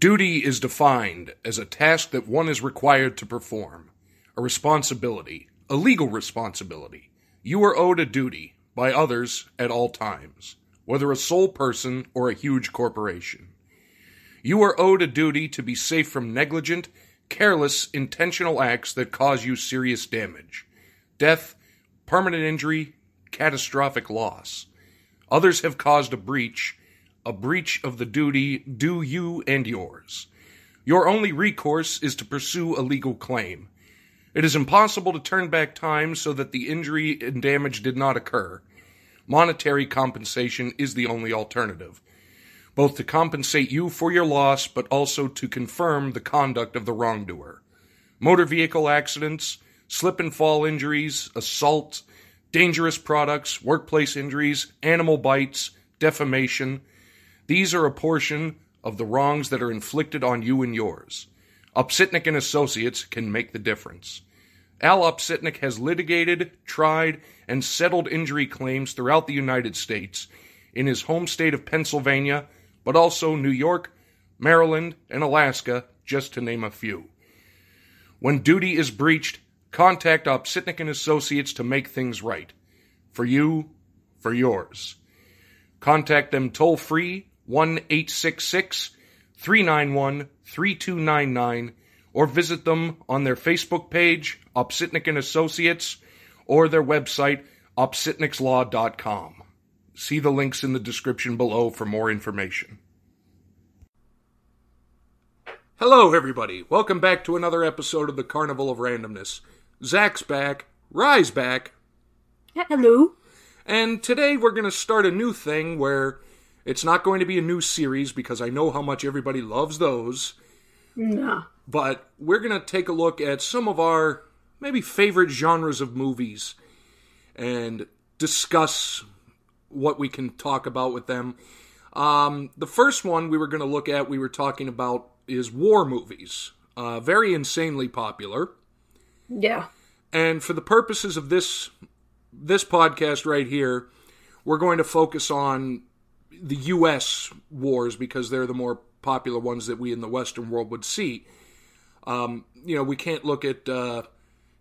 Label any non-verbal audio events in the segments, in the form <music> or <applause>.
Duty is defined as a task that one is required to perform, a responsibility, a legal responsibility. You are owed a duty by others at all times, whether a sole person or a huge corporation. You are owed a duty to be safe from negligent, careless, intentional acts that cause you serious damage, death, permanent injury, catastrophic loss. Others have caused a breach, a breach of the duty due you and yours. Your only recourse is to pursue a legal claim. It is impossible to turn back time so that the injury and damage did not occur. Monetary compensation is the only alternative, both to compensate you for your loss, but also to confirm the conduct of the wrongdoer. Motor vehicle accidents, slip and fall injuries, assault, dangerous products, workplace injuries, animal bites, defamation. These are a portion of the wrongs that are inflicted on you and yours. Upsitnik and Associates can make the difference. Al Upsitnik has litigated, tried, and settled injury claims throughout the United States in his home state of Pennsylvania, but also New York, Maryland, and Alaska, just to name a few. When duty is breached, contact Upsitnik and Associates to make things right. For you, for yours. Contact them toll free 1 866 391 3299 or visit them on their Facebook page, Upsitnik and Associates, or their website, upsitnikslaw.com. See the links in the description below for more information. Hello, everybody. Welcome back to another episode of the Carnival of Randomness. Zach's back, Rye's back, Hello. and today we're going to start a new thing where it's not going to be a new series because I know how much everybody loves those, No. but we're going to take a look at some of our maybe favorite genres of movies and discuss what we can talk about with them. Um, the first one we were going to look at, we were talking about, is war movies. Uh, very insanely popular. Yeah. And for the purposes of this this podcast right here, we're going to focus on the U.S. wars because they're the more popular ones that we in the Western world would see. Um, you know, we can't look at uh,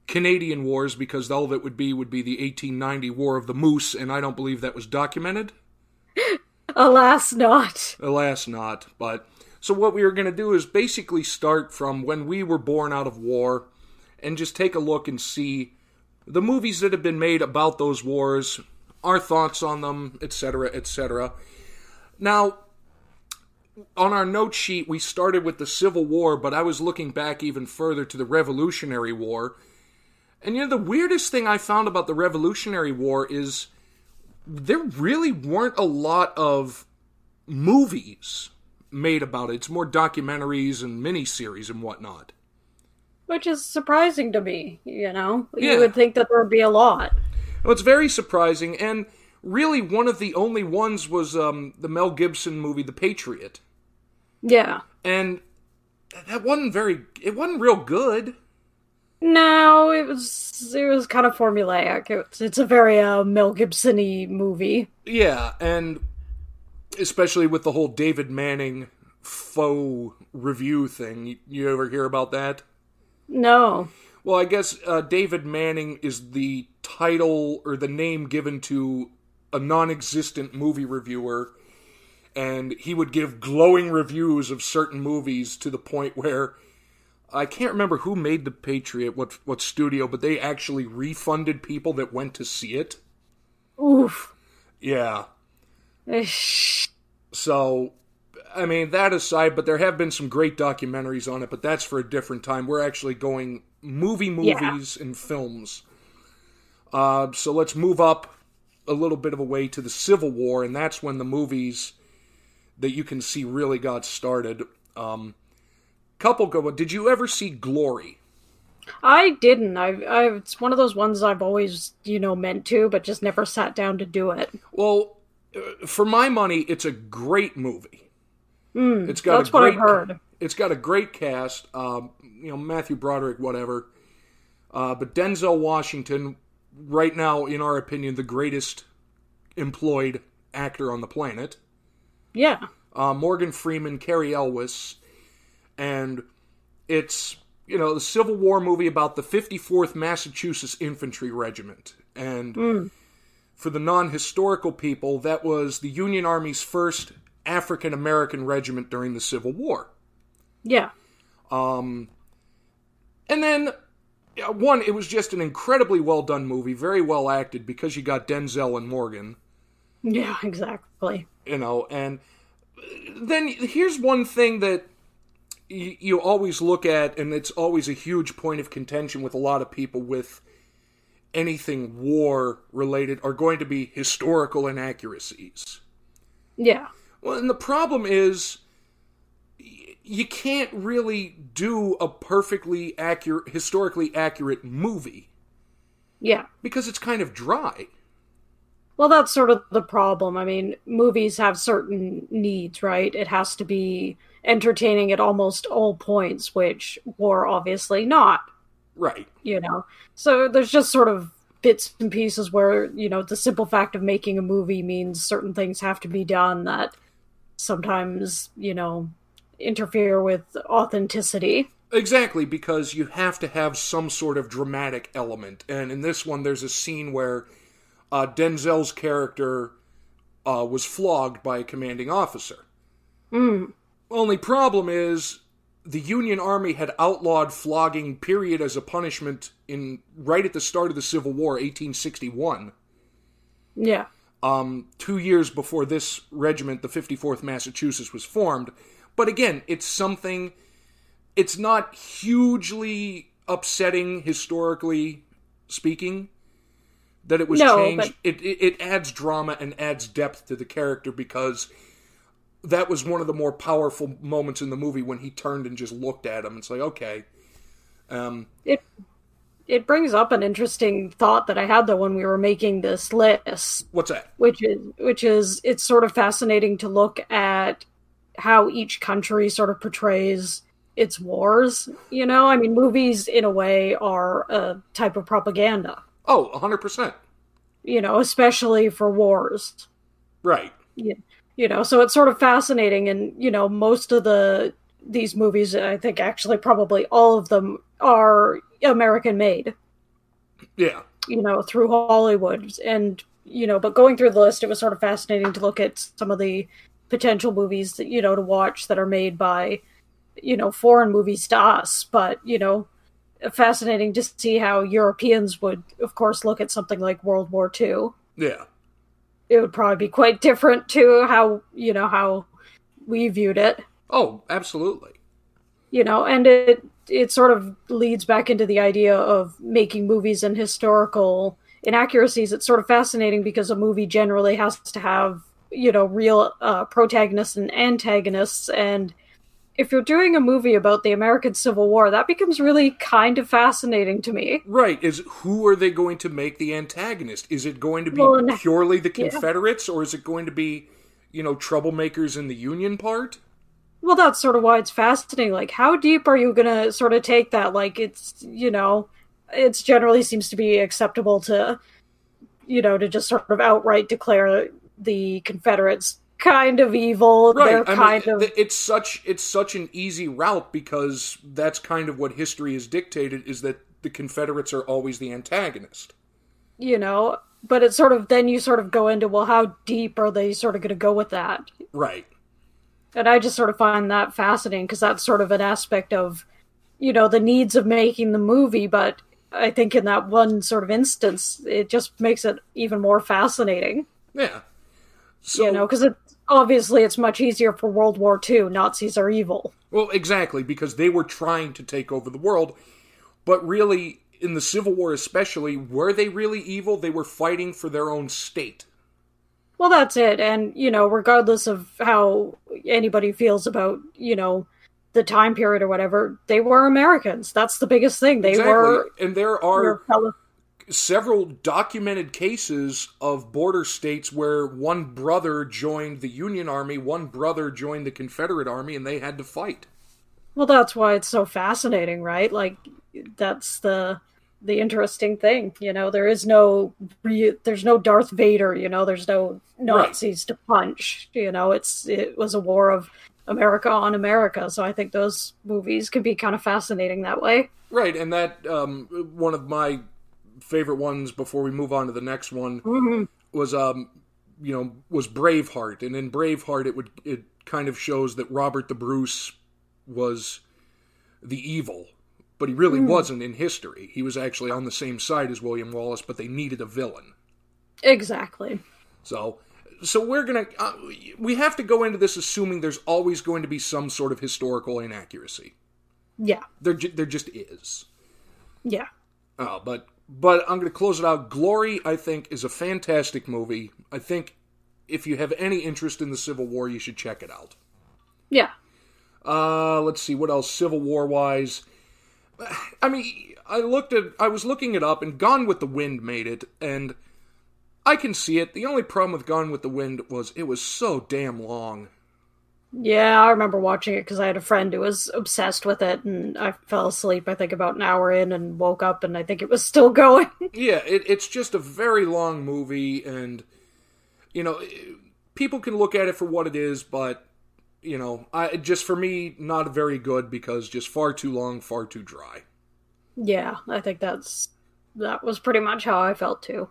Canadian wars because all that would be would be the 1890 War of the Moose, and I don't believe that was documented. <laughs> Alas, not. Alas, not. But so what we are going to do is basically start from when we were born out of war, and just take a look and see the movies that have been made about those wars, our thoughts on them, etc., etc. Now, on our note sheet, we started with the Civil War, but I was looking back even further to the Revolutionary War. And you know, the weirdest thing I found about the Revolutionary War is there really weren't a lot of movies made about it. It's more documentaries and miniseries and whatnot. Which is surprising to me, you know? Yeah. You would think that there would be a lot. Well, it's very surprising, and really one of the only ones was um, the Mel Gibson movie, The Patriot, Yeah. and that wasn't very. It wasn't real good. No, it was it was kind of formulaic. It's it's a very uh, Mel Gibson-y movie. Yeah, and especially with the whole David Manning faux review thing. You, you ever hear about that? No. Well, I guess uh, David Manning is the title or the name given to a non existent movie reviewer, and he would give glowing reviews of certain movies to the point where I can't remember who made The Patriot, what, what studio, but they actually refunded people that went to see it. Oof. Yeah. Ish. So, I mean, that aside, but there have been some great documentaries on it, but that's for a different time. We're actually going movie movies and films. Uh, so let's move up a little bit of a way to the Civil War, and that's when the movies that you can see really got started. Um, couple go. Did you ever see Glory? I didn't. I, I it's one of those ones I've always, you know, meant to, but just never sat down to do it. Well, uh, for my money, it's a great movie. it's got That's a what great, I've heard. It's got a great cast. Um, you know, Matthew Broderick, whatever. Uh, but Denzel Washington, right now, in our opinion, the greatest employed actor on the planet. Yeah. Uh, Morgan Freeman, Cary Elwes, and it's you know the Civil War movie about the 54th Massachusetts Infantry Regiment, and for the non-historical people, that was the Union Army's first African American regiment during the Civil War. Yeah. Um, and then, one, it was just an incredibly well done movie, very well acted because you got Denzel and Morgan, Yeah, <laughs> exactly. you know. And then here's one thing that you, you always look at, and it's always a huge point of contention with a lot of people with anything war related, are going to be historical inaccuracies. Yeah. Well, and the problem is you can't really do a perfectly accurate, historically accurate movie Yeah. because it's kind of dry. Well, that's sort of the problem. I mean, movies have certain needs, right? It has to be entertaining at almost all points, which war obviously not, Right. you know. So there's just sort of bits and pieces where, you know, the simple fact of making a movie means certain things have to be done that sometimes, you know, interfere with authenticity. Exactly, because you have to have some sort of dramatic element. And in this one, there's a scene where uh, Denzel's character uh, was flogged by a commanding officer. Mm. Only problem is the Union Army had outlawed flogging, period, as a punishment in right at the start of the Civil War, 1861. Yeah. um, two years before this regiment, the 54th Massachusetts, was formed. But again, it's something, it's not hugely upsetting historically speaking that it was No, changed. but- It, it, it adds drama and adds depth to the character because that was one of the more powerful moments in the movie when he turned and just looked at him. It's like, okay. Um, It it brings up an interesting thought that I had though when we were making this list. what's that? which is which is it's sort of fascinating to look at how each country sort of portrays its wars you know i mean movies in a way are a type of propaganda Oh, 100%. you know especially for wars Right. Yeah. you know so it's sort of fascinating and you know most of the these movies i think actually probably all of them are american made Yeah. you know, through Hollywood. And, you know, but going through the list, it was sort of fascinating to look at some of the potential movies that, you know, to watch that are made by, you know, foreign movies to us. But, you know, fascinating to see how Europeans would, of course, look at something like World War II. Yeah. It would probably be quite different to how, you know, how we viewed it. Oh, absolutely. you know and it it sort of leads back into the idea of making movies and historical inaccuracies it's sort of fascinating because a movie generally has to have you know real uh, protagonists and antagonists and if you're doing a movie about the american civil war that becomes really kind of fascinating to me Right. Is who are they going to make the antagonist? Is it going to be Well, purely the yeah. Confederates or is it going to be, you know, troublemakers in the Union part? well that's sort of why it's fascinating like how deep are you gonna sort of take that like it's you know it's generally seems to be acceptable to you know to just sort of outright declare the confederates kind of evil Right. they're I kind mean, of it's such it's such an easy route because that's kind of what history has dictated is that the Confederates are always the antagonist. you know but it's sort of then you sort of go into well how deep are they sort of going to go with that Right. and i just sort of find that fascinating because that's sort of an aspect of you know the needs of making the movie but i think in that one sort of instance it just makes it even more fascinating Yeah. So you know because it obviously it's much easier for world war ii nazis are evil Well, exactly, because they were trying to take over the world, but really, in the Civil War especially, were they really evil? They were fighting for their own state. well that's it and you know regardless of how anybody feels about you know the time period or whatever they were americans that's the biggest thing they Exactly. were and there are were fellow several documented cases of border states where one brother joined the Union Army, one brother joined the Confederate Army, and they had to fight. Well, that's why it's so fascinating, right? Like that's the the interesting thing, you know. There is no re- there's no Darth Vader, you know. There's no Nazis to punch, you know. It's it was a war of America on America. So I think those movies can be kind of fascinating that way. Right, and that um, one of my favorite ones before we move on to the next one Mm-hmm. was um, you know was Braveheart, and in Braveheart it would it kind of shows that Robert the Bruce was the evil, but he really wasn't in history. He was actually on the same side as William Wallace, but they needed a villain. Exactly. So, so we're gonna uh, we have to go into this assuming there's always going to be some sort of historical inaccuracy. Yeah. There, ju- there just is. Yeah. Uh, but but I'm going to close it out. Glory, I think, is a fantastic movie. I think if you have any interest in the Civil War, you should check it out. Yeah. Uh, let's see what else Civil War wise. <sighs> I mean, I looked at, I was looking it up, and Gone with the Wind made it, and I can see it. The only problem with Gone with the Wind was it was so damn long. Yeah, I remember watching it because I had a friend who was obsessed with it, and I fell asleep. I think about an hour in, and woke up, and I think it was still <laughs> going. Yeah, it, it's just a very long movie, and you know, people can look at it for what it is, but you know, I just for me, not very good because just far too long, far too dry. yeah, I think that's that was pretty much how I felt too.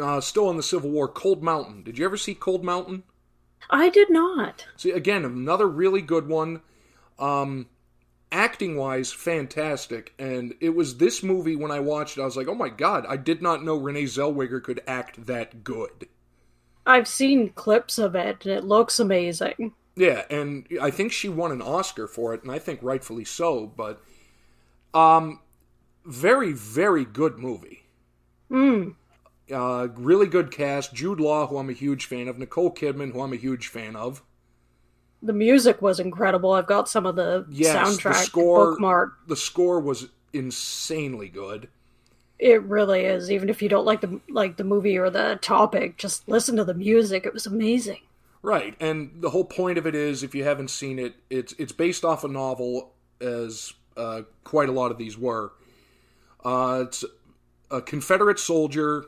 Uh, still in the Civil War, Cold Mountain. Did you ever see Cold Mountain? I did not. See, again, another really good one. Um, acting wise, fantastic. And it was this movie when I watched it, I was like, oh my god, I did not know Renee Zellweger could act that good. I've seen clips of it, and it looks amazing. Yeah, and I think she won an Oscar for it, and I think rightfully so. But, um, very, very good movie. Mm. Uh, really good cast. Jude Law, who I'm a huge fan of. Nicole Kidman, who I'm a huge fan of. The music was incredible. I've got some of the Yes, soundtrack the score. bookmark. The score was insanely good. It really is. Even if you don't like the like the movie or the topic, just listen to the music. It was amazing. Right, and the whole point of it is, if you haven't seen it, it's it's based off a novel, as uh, quite a lot of these were. Uh, it's a Confederate soldier.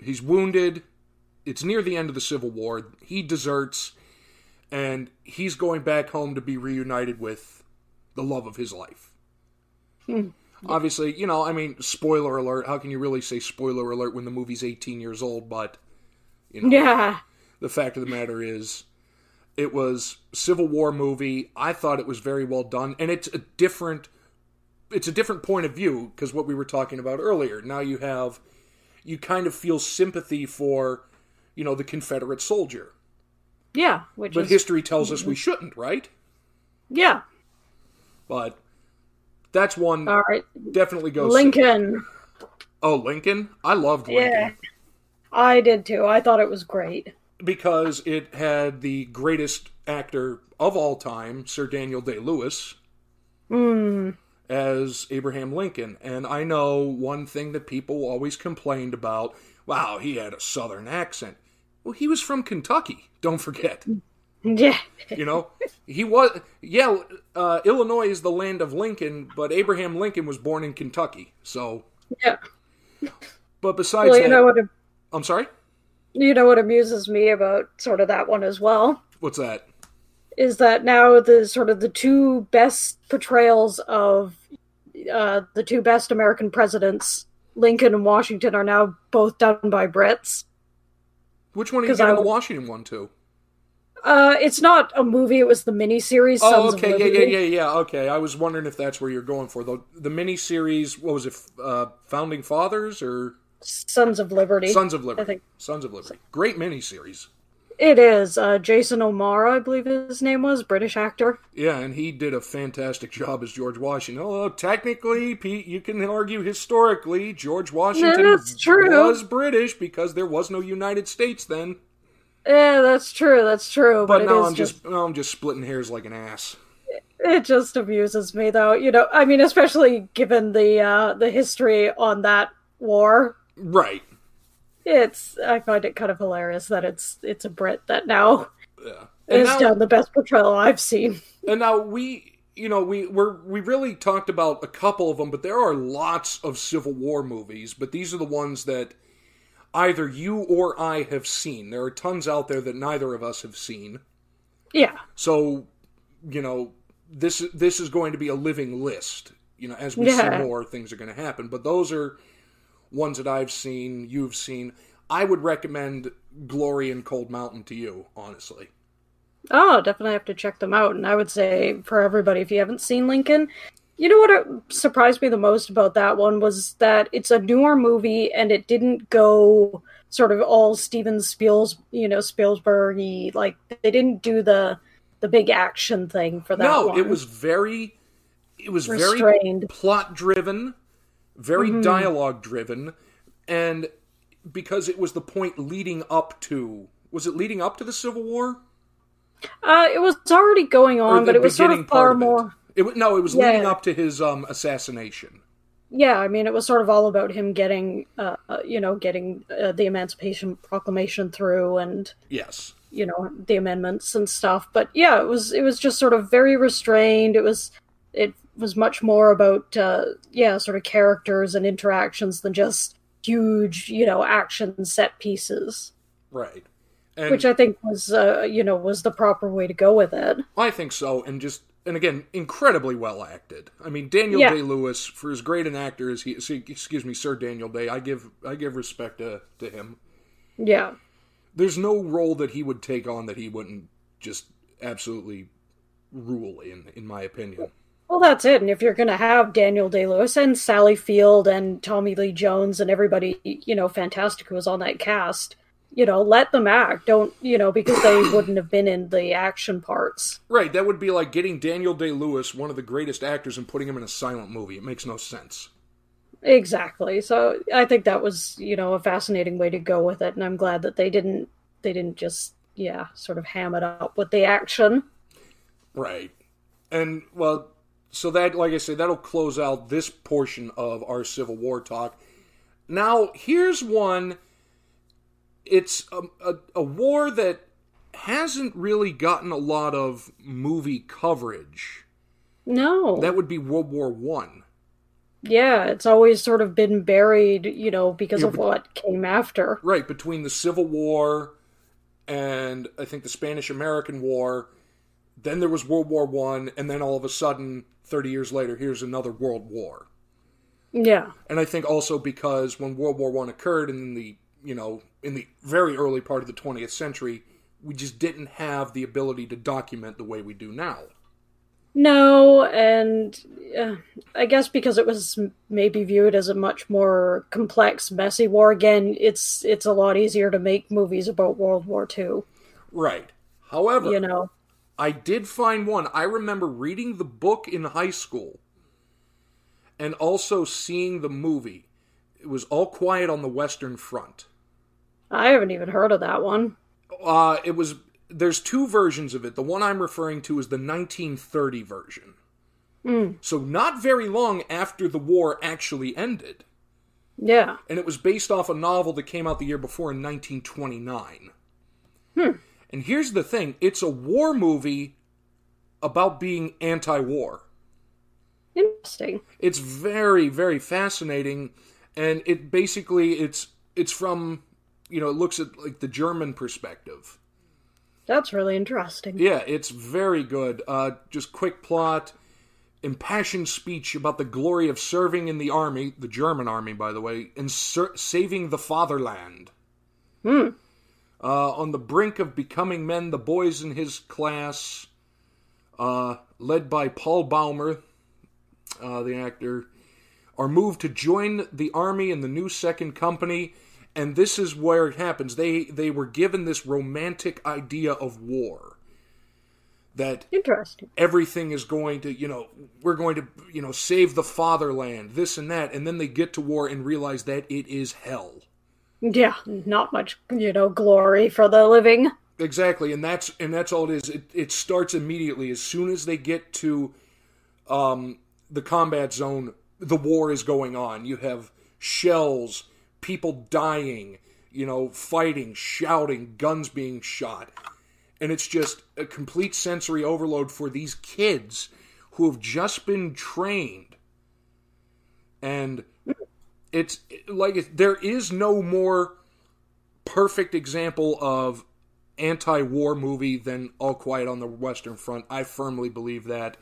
He's wounded. It's near the end of the Civil War. He deserts, and he's going back home to be reunited with the love of his life. Hmm. Obviously, you know, I mean, spoiler alert. How can you really say spoiler alert when the movie's 18 years old? But you know, Yeah. the fact of the matter is it was civil war movie i thought it was very well done and it's a different it's a different point of view because what we were talking about earlier now you have you kind of feel sympathy for you know the confederate soldier Yeah. Which but is history tells us we shouldn't right yeah. but that's one All right. definitely goes Lincoln. oh lincoln i loved lincoln Yeah. I did too. I thought it was great. because it had the greatest actor of all time, Sir Daniel Day Lewis, Mm. As Abraham Lincoln. And I know one thing that people always complained about wow, he had a southern accent. Well, he was from Kentucky, don't forget. Yeah. You know, he was, yeah, uh, Illinois is the land of Lincoln, but Abraham Lincoln was born in Kentucky. So, Yeah. but besides Well, you that, know what? I'm sorry? You know what amuses me about sort of that one as well What's that? Is that now the sort of the two best portrayals of uh, the two best American presidents, Lincoln and Washington, are now both done by Brits. Which one are you giving the Washington one to? Uh, it's not a movie; it was the miniseries. Oh, Sons okay, yeah, yeah, yeah, yeah. Okay, I was wondering if that's where you're going for the the mini series. What was it? Uh, Founding Fathers or Sons of Liberty. Sons of Liberty? I think Sons of Liberty. Great mini series. It is. Uh, Jason O'Mara, I believe his name was, British actor. Yeah, and he did a fantastic job as George Washington. Although technically, Pete, you can argue historically, George Washington That's true. was British because there was no United States then. Yeah, that's true. That's true. But But, now I'm just now I'm just splitting hairs like an ass. it just amuses me though you know i mean especially given the uh the history on that war Right. It's i find it kind of hilarious that it's it's a brit that now Yeah. Has now, done the best portrayal i've seen And now we, you know, we we're, we really talked about a couple of them, but there are lots of Civil War movies. But these are the ones that either you or I have seen. There are tons out there that neither of us have seen. yeah So you know, this this is going to be a living list. You know, as we Yeah. see more, things are going to happen. But those are ones that I've seen, you've seen. I would recommend Glory and Cold Mountain to you, honestly. Oh, definitely have to check them out. And I would say for everybody, if you haven't seen Lincoln, you know what uh, surprised me the most about that one was that it's a newer movie and it didn't go sort of all Steven Spiels, you know, Spielberg-y. Like they didn't do the the big action thing for that no, one. it was very, it was very plot driven, very dialogue driven, and because it was the point leading up to, was it leading up to the Civil War? Uh, it was already going on, but it was sort of far of it? more. It wa- no, it was Yeah. leading up to his um, assassination. Yeah, I mean, it was sort of all about him getting, uh, uh, you know, getting uh, the Emancipation Proclamation through and Yes. you know the amendments and stuff but yeah it was it was just sort of very restrained it was it was much more about uh yeah sort of characters and interactions than just huge you know action set pieces Right. And which i think was uh you know was the proper way to go with it I think so, and just and again, incredibly well acted. I mean, Daniel Yeah. Day Lewis, for as great an actor as he, excuse me, Sir Daniel Day, I give I give respect to, to him. yeah There's no role that he would take on that he wouldn't just absolutely rule in, in my opinion. Well that's it and if you're gonna have daniel day-lewis and sally field and tommy lee jones and everybody you know fantastic who was on that cast you know let them act don't you know because they <coughs> wouldn't have been in the action parts Right, that would be like getting Daniel Day Lewis, one of the greatest actors, and putting him in a silent movie. It makes no sense. Exactly. So I think that was, you know, a fascinating way to go with it, and I'm glad that they didn't they didn't just yeah sort of ham it up with the action. Right. And, well, so that, like I said, that'll close out this portion of our Civil War talk. Now, here's one. It's a, a, a war that hasn't really gotten a lot of movie coverage. No, That would be World War One. yeah, it's always sort of been buried, you know, because Yeah, of but- what came after. Right, between the Civil War and I think the Spanish American War. Then there was World War One, and then all of a sudden, 30 years later, here's another World War. Yeah, and I think also because when World War One occurred in the you know in the very early part of the 20th century, we just didn't have the ability to document the way we do now. no, and uh, I guess because it was maybe viewed as a much more complex, messy war. Again, it's it's a lot easier to make movies about World War II. Right. However, You know, I did find one. I remember reading the book in high school and also seeing the movie. It was All Quiet on the Western Front. I haven't even heard of that one. Uh, it was there's two versions of it. The one I'm referring to is the 1930 version. So not very long after the war actually ended. Yeah. and it was based off a novel that came out the year before in 1929. And here's the thing it's a war movie about being anti war. Interesting. It's very, very fascinating. And it basically it's it's from you know, it looks at like the German perspective. That's really interesting. Yeah, it's very good. Uh, just quick plot, impassioned speech about the glory of serving in the army, the German army, by the way, and ser- saving the fatherland. Hmm. Uh, on the brink of becoming men, the boys in his class, uh, led by Paul Baumer, uh, the actor, are moved to join the army in the new second company. And this is where it happens. They they were given this romantic idea of war. That Interesting. everything is going to, you know, we're going to, you know, save the fatherland, this and that, and then they get to war and realize that it is hell. Yeah, not much, you know, glory for the living. Exactly, and that's and that's all it is. It it starts immediately as soon as they get to um, the combat zone. The war is going on. You have shells, people dying, you know, fighting, shouting, guns being shot, and it's just a complete sensory overload for these kids who have just been trained, and it's like there is no more perfect example of anti-war movie than All Quiet on the Western Front. I firmly believe that.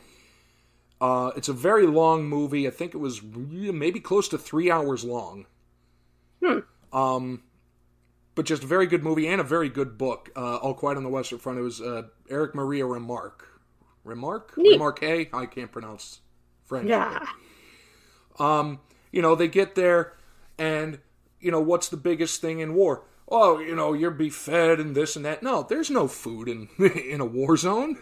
Uh, it's a very long movie. I think it was maybe close to three hours long. Hmm. Um, but just a very good movie and a very good book. Uh, All Quiet on the Western Front. It was uh, Eric Maria Remarque. Remarque? Neat. Remarque? I can't pronounce French. Yeah. Um, you know, they get there, and you know what's the biggest thing in war? Oh, you know, you're be fed and this and that. No, there's no food in <laughs> in a war zone.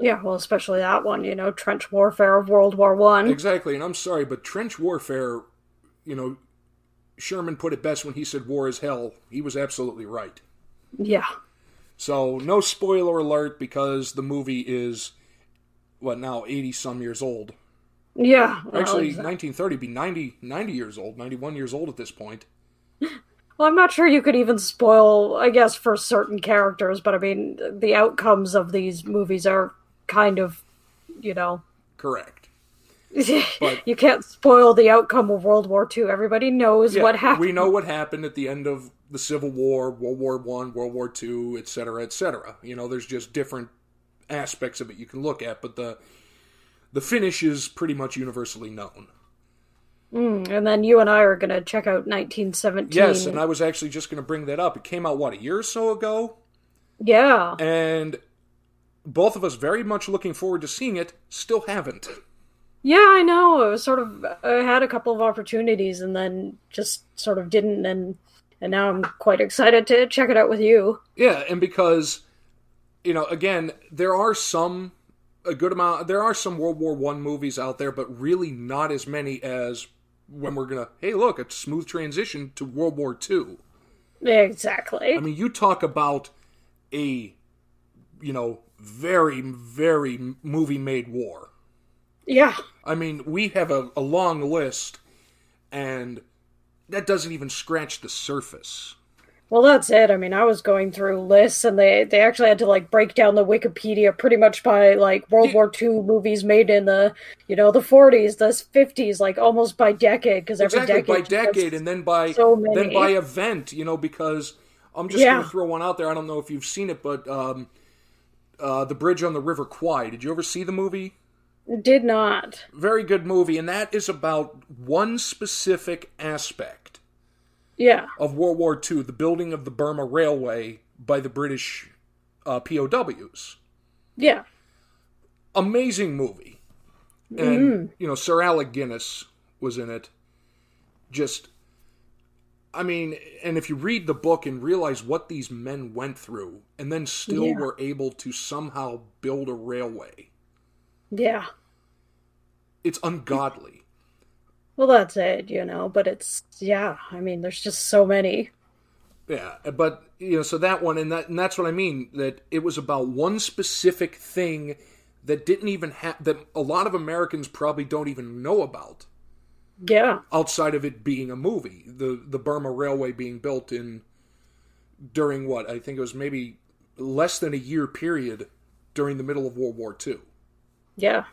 Yeah, well, especially that one, you know, trench warfare of World War One. Exactly, and I'm sorry, but trench warfare, you know, Sherman put it best when he said war is hell. He was absolutely right. Yeah. So, no spoiler alert because the movie is what now 80 some years old. Yeah. well, Actually, exactly. 1930 be 90 90 years old, 91 years old at this point. Well, I'm not sure you could even spoil, I guess, for certain characters, but I mean, the outcomes of these movies are kind of, you know, Correct. <laughs> But- you can't spoil the outcome of World War II. Everybody knows Yeah, what happened. We know what happened at the end of the Civil War, World War One, World War Two, et cetera, et cetera. You know, there's just different aspects of it you can look at, but the the finish is pretty much universally known. Mm, and then you and I are going to check out 1917. Yes, and I was actually just going to bring that up. It came out what a year or so ago, yeah. and both of us very much looking forward to seeing it. Still haven't. Yeah, I know. It was sort of I had a couple of opportunities and then just sort of didn't and and now I'm quite excited to check it out with you. Yeah, and because you know, again, there are some a good amount. There are some World War One movies out there, but really not as many as when we're gonna. Hey, look, a smooth transition to World War Two. Exactly. I mean, you talk about a you know very very movie made war. yeah. I mean, we have a, a long list, and that doesn't even scratch the surface. Well, that's it. I mean, I was going through lists, and they they actually had to like break down the Wikipedia pretty much by like World War II movies made in the you know the 40s, the 50s, like almost by decade because every exactly by decade has- decade and then by so many. then by event you know because i'm just Yeah. going to throw one out there i don't know if you've seen it but um uh, the bridge on the river kwai did you ever see the movie did not. very good movie and that is about one specific aspect Yeah. of world war ii the building of the burma railway by the british uh, pows Yeah. amazing movie and you know sir alec guinness was in it just i mean and if you read the book and realize what these men went through and then still Yeah. were able to somehow build a railway Yeah. it's ungodly Well, that's it, you know, but it's, yeah, I mean, there's just so many. yeah eh, but you know so that one and that and that's what i mean that it was about one specific thing that didn't even have that a lot of americans probably don't even know about Yeah. outside of it being a movie. The the Burma Railway being built in during what I think it was maybe less than a year period during the middle of World War II. Yeah.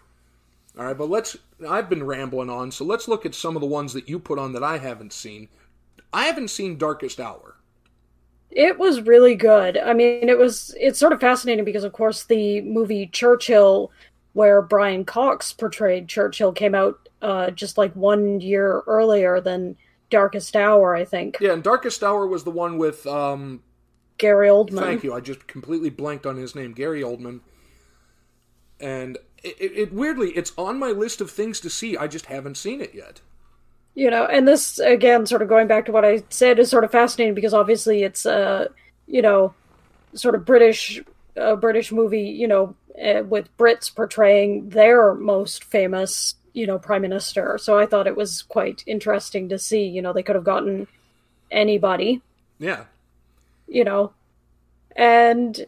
All right, but let's. I've been rambling on, so let's look at some of the ones that you put on that I haven't seen. I haven't seen Darkest Hour. It was really good. I mean, it was, it's sort of fascinating because, of course, the movie Churchill, where Brian Cox portrayed Churchill, came out uh, just like one year earlier than Darkest Hour, I think. Yeah, and Darkest Hour was the one with. Um, Gary Oldman. thank you. I just completely blanked on his name, Gary Oldman. And it, it, weirdly, it's on my list of things to see. I just haven't seen it yet. you know and this again sort of going back to what i said is sort of fascinating because obviously it's a you know sort of british a british movie you know uh, with brits portraying their most famous you know prime minister so i thought it was quite interesting to see you know they could have gotten anybody Yeah, you know and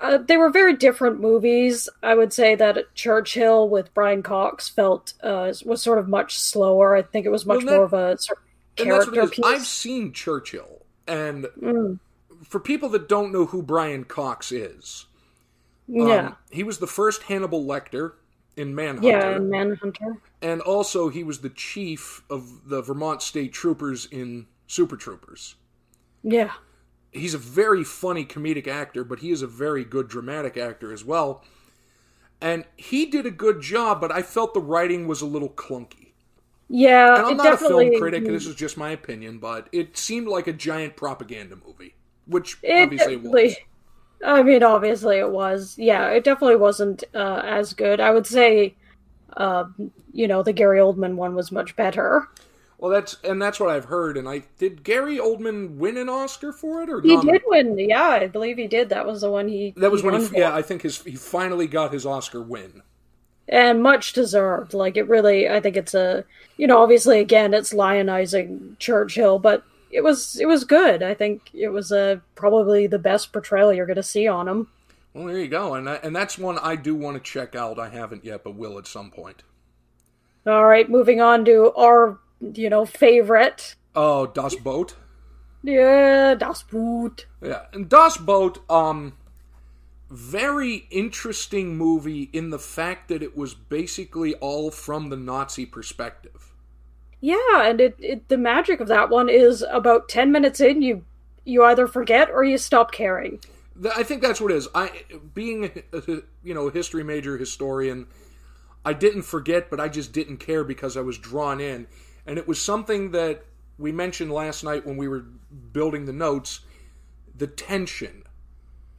uh, they were very different movies. I would say that Churchill with Brian Cox felt uh, was sort of much slower. I think it was much Well, that- more of a sort of and that's what character piece. I've seen Churchill, and Mm, for people that don't know who Brian Cox is, um, yeah, he was the first Hannibal Lecter in Manhunter, yeah, and Manhunter. and also he was the chief of the Vermont State Troopers in Super Troopers. Yeah, he's a very funny comedic actor, but he is a very good dramatic actor as well. And he did a good job, but I felt the writing was a little clunky. Yeah, And I'm not a film critic, this is just my opinion, but it seemed like a giant propaganda movie, which It obviously was. I mean, obviously it was. Yeah, it definitely wasn't uh, as good. I would say, uh, you know, the Gary Oldman one was much better. Well, that's and that's what I've heard. And I did Gary Oldman win an Oscar for it, or He nom- did win. Yeah, I believe he did. That was the one he. That was he when he, for. yeah, I think his he finally got his Oscar win. and much deserved. Like it really, I think it's a, you know, obviously again it's lionizing Churchill, but it was it was good. I think it was a probably the best portrayal you're going to see on him. Well, there you go, and I, and that's one I do want to check out. I haven't yet, but will at some point. All right, moving on to our, you know, favorite. Oh, Das Boot. Yeah, Das Boot. Yeah, and Das Boot, um, very interesting movie in the fact that it was basically all from the Nazi perspective. Yeah, and it, it the magic of that one is about ten minutes in, you you either forget or you stop caring. I think that's what it is. I, being a, you know a history major historian, I didn't forget, but I just didn't care because I was drawn in, and it was something that we mentioned last night when we were building the notes. The tension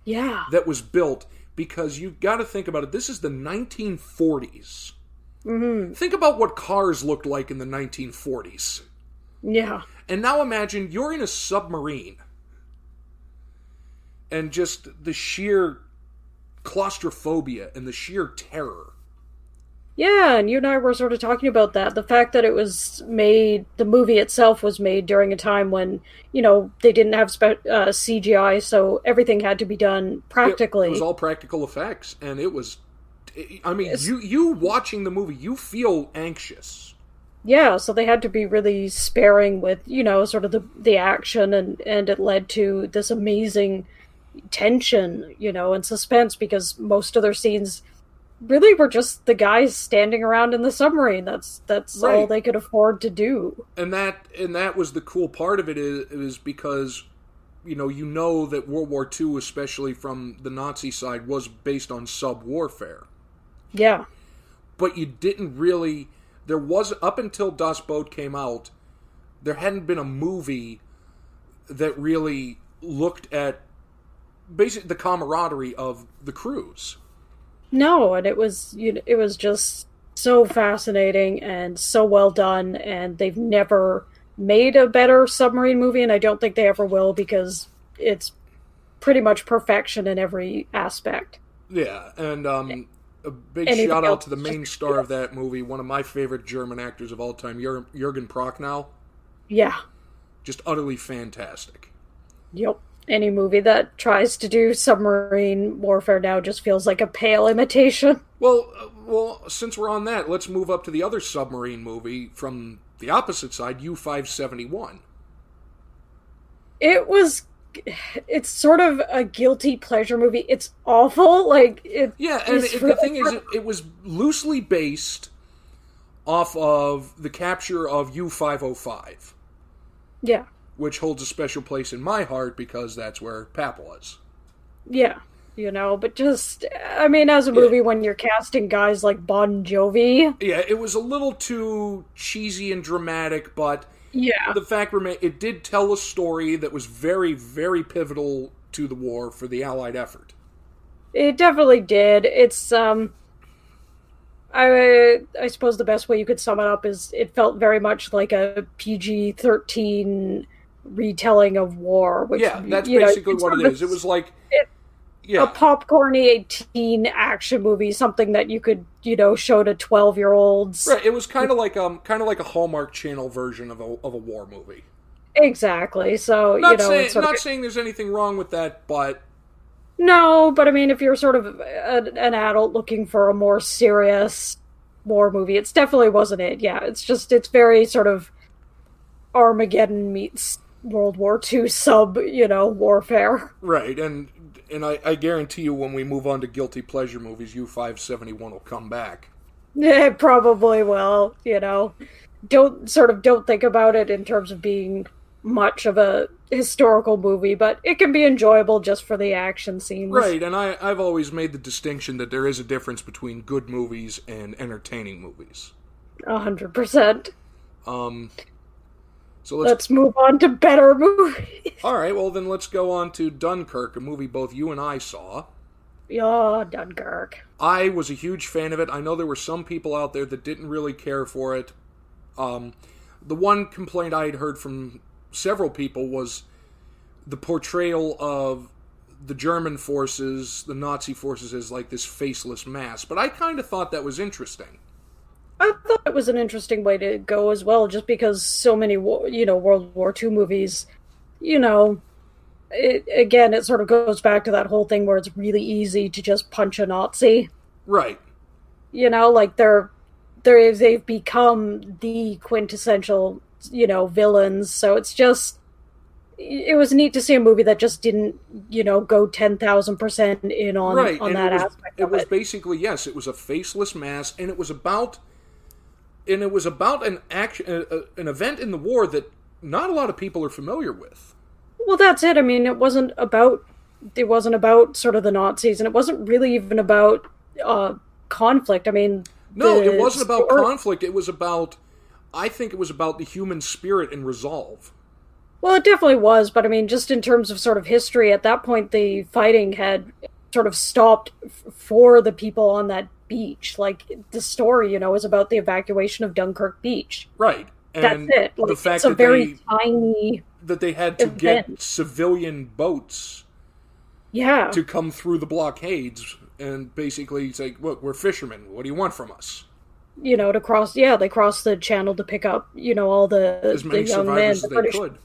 Yeah, that was built because you've got to think about it. This is the 1940s. hmm Think about what cars looked like in the 1940s. yeah, And now imagine you're in a submarine and just the sheer claustrophobia and the sheer terror. Yeah. And you and I were sort of talking about that. The fact that it was made, the movie itself was made during a time when you know they didn't have spe- uh, CGI, so everything had to be done practically. It was all practical effects and it was I mean, It's- you you watching the movie, you feel anxious. Yeah, so they had to be really sparing with, you know, sort of the the action and and it led to this amazing tension, you know, and suspense because most of their scenes really were just the guys standing around in the submarine. That's that's all Right. they could afford to do. and that and that was the cool part of it is, is because you know you know that World War II, especially from the Nazi side, was based on sub warfare, Yeah. but you didn't really. There was up until Das Boot came out, there hadn't been a movie that really looked at basically the camaraderie of the crews. No, and it was you know, it was just so fascinating and so well done and they've never made a better submarine movie and I don't think they ever will because it's pretty much perfection in every aspect. Yeah, and um, a big Anything shout out to the main star of that movie, one of my favorite German actors of all time, Jurgen Prochnow. Yeah. Just utterly fantastic. Yep. Any movie that tries to do submarine warfare now just feels like a pale imitation. <laughs> Well, uh, well, since we're on that, let's move up to the other submarine movie from the opposite side, U five seventy one. It was it's sort of a guilty pleasure movie. It's awful. <laughs> Like it Yeah, and it, the really- thing is, it, it was loosely based off of the capture of U five hundred five, Yeah. Which holds a special place in my heart because that's where Pap was. Yeah. You know, but just I mean as a movie when you're casting guys like Bon Jovi. Yeah, it was a little too cheesy and dramatic, but Yeah. the fact remains, it did tell a story that was very, very pivotal to the war for the Allied effort. It definitely did. It's um I I suppose the best way you could sum it up is it felt very much like a PG thirteen retelling of war. Which, yeah, that's you know, basically what it is. it of is. It was like, it- yeah, a popcorny teen action movie, something that you could, you know, show to twelve year olds. right. It was kind of like um, kind of like a Hallmark Channel version of a of a war movie. Exactly. So Not you know, saying not of, saying there's anything wrong with that, but no, but I mean, if you're sort of a, an adult looking for a more serious war movie, it's definitely wasn't it. Yeah, it's just it's very sort of Armageddon meets World War II sub, you know, warfare. right, and and I, I guarantee you, when we move on to guilty pleasure movies, U five seventy one will come back. <laughs> It probably will, you know. Don't sort of don't think about it in terms of being much of a historical movie, but it can be enjoyable just for the action scenes. Right, and I, I've always made the distinction that there is a difference between good movies and entertaining movies. A hundred percent. Um, so let's, Let's move on to better <laughs> movies. all right. Well, then let's go on to Dunkirk, a movie both you and I saw. Yeah, Dunkirk. I was a huge fan of it. I know there were some people out there that didn't really care for it. Um, the one complaint I had heard from several people was the portrayal of the German forces, the Nazi forces, as like this faceless mass. But I kind of thought that was interesting. I thought it was an interesting way to go as well, just because so many, you know, World War II movies, you know, it, again, it sort of goes back to that whole thing where it's really easy to just punch a Nazi. Right. You know, like they're they're they've become the quintessential, you know, villains. So it's just it was neat to see a movie that just didn't, you know, go ten thousand percent in on right. on and that it was, aspect it was it. basically yes, it was a faceless mass, and it was about, and it was about an action, uh, an event in the war that not a lot of people are familiar with. Well, that's it. I mean, it wasn't about it wasn't about sort of the Nazis, and it wasn't really even about uh, conflict. I mean, No, it wasn't about story- conflict. It was about, I think it was about the human spirit and resolve. Well, it definitely was, but I mean, just in terms of sort of history, at that point, the fighting had sort of stopped f- for the people on that beach. Like the story, you know, is about the evacuation of Dunkirk Beach. Right. That's And it. Like, the fact it's a that very they tiny. that they had to get civilian boats Yeah, to come through the blockades and basically say, "Look, we're fishermen. What do you want from us?" you know, to cross. Yeah, they crossed the channel to pick up, you know, all the As the many young men, survivors the they British could.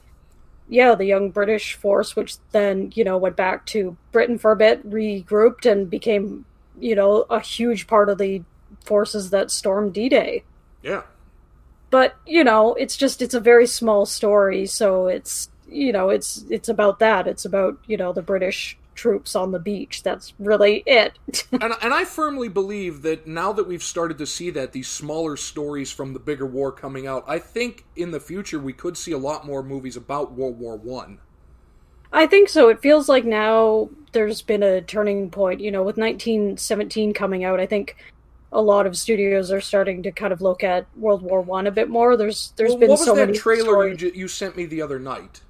yeah, the young British force, which then, you know, went back to Britain for a bit, regrouped, and became, you know, a huge part of the forces that stormed D Day. Yeah. But, you know, it's just, it's a very small story, so it's, you know, it's, it's about that. It's about, you know, the British troops on the beach. That's really it. <laughs> and, and I firmly believe that now that we've started to see that these smaller stories from the bigger war coming out, I think in the future we could see a lot more movies about World War One. I think so. It feels like now there's been a turning point. You know, with 1917 coming out, I think a lot of studios are starting to kind of look at World War One a bit more. There's there's Well, been what was so that many trailer you, stories. you sent me the other night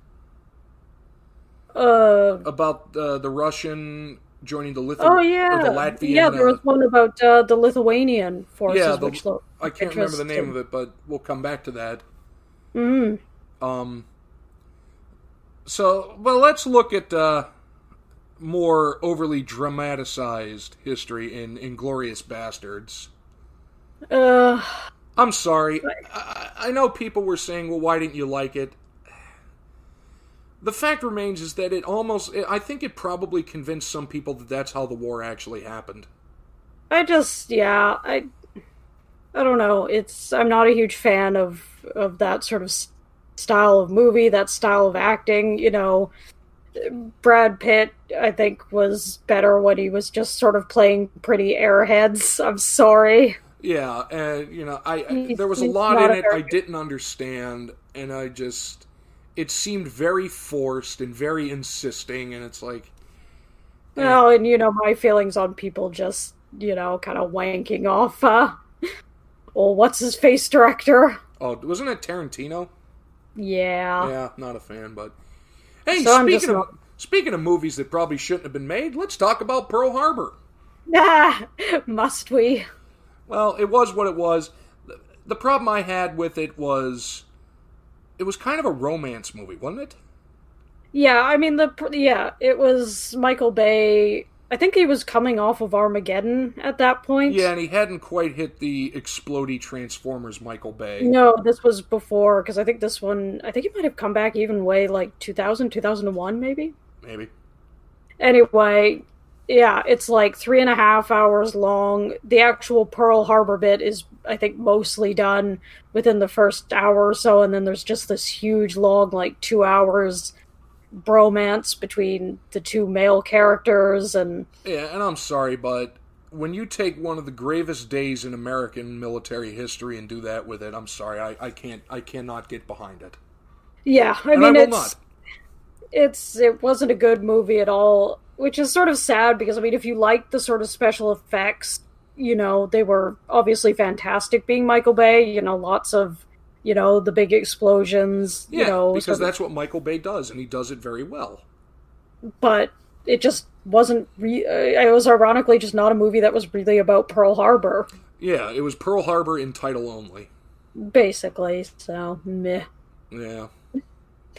Uh, about uh, the Russian joining the Lithuanian oh yeah, the Latvian? yeah. There uh, was one about uh, the Lithuanian forces, yeah, the- which I can't remember the name of it, but we'll come back to that. Mm. Um, so, well, let's look at uh, more overly dramatized history in Inglourious Basterds. Uh, I'm sorry. I, I know people were saying, well, why didn't you like it? The fact remains is that it almost, I think it probably convinced some people that that's how the war actually happened. I just yeah, I I don't know. It's I'm not a huge fan of of that sort of style of movie, that style of acting, you know. Brad Pitt I think was better when he was just sort of playing pretty airheads. <laughs> I'm sorry. Yeah, and you know, I, I there was a lot in it I didn't understand, and I just it seemed very forced and very insisting, and it's like, Well, and you know my feelings on people just, you know, kind of wanking off uh <laughs> well, what's his face director? oh, wasn't it Tarantino? Yeah. Yeah, not a fan, but hey, So speaking of not- speaking of movies that probably shouldn't have been made, let's talk about Pearl Harbor. Ah, <laughs> must we? Well, it was what it was. The- The problem I had with it was it was kind of a romance movie, wasn't it? Yeah, I mean the yeah, it was Michael Bay. I think he was coming off of Armageddon at that point. Yeah, and he hadn't quite hit the explody Transformers Michael Bay. No, this was before because I think this one. I think he might have come back even way like 2000, 2001 maybe. Maybe. Anyway, yeah, it's like three and a half hours long. The actual Pearl Harbor bit is, I think, mostly done within the first hour or so, and then there's just this huge long, like two hours bromance between the two male characters and Yeah, and I'm sorry, but when you take one of the gravest days in American military history and do that with it, I'm sorry, I, I can't, I cannot get behind it, yeah, I and mean I it's not. it's it wasn't a good movie at all, which is sort of sad because I mean, if you like the sort of special effects, you know, they were obviously fantastic. Being Michael Bay, you know, lots of you know the big explosions, Yeah, you know, because that's what Michael Bay does, and he does it very well. but it just wasn't. Re- uh, it was ironically just not a movie that was really about Pearl Harbor, Yeah, it was Pearl Harbor in title only. basically. So meh. Yeah. <laughs>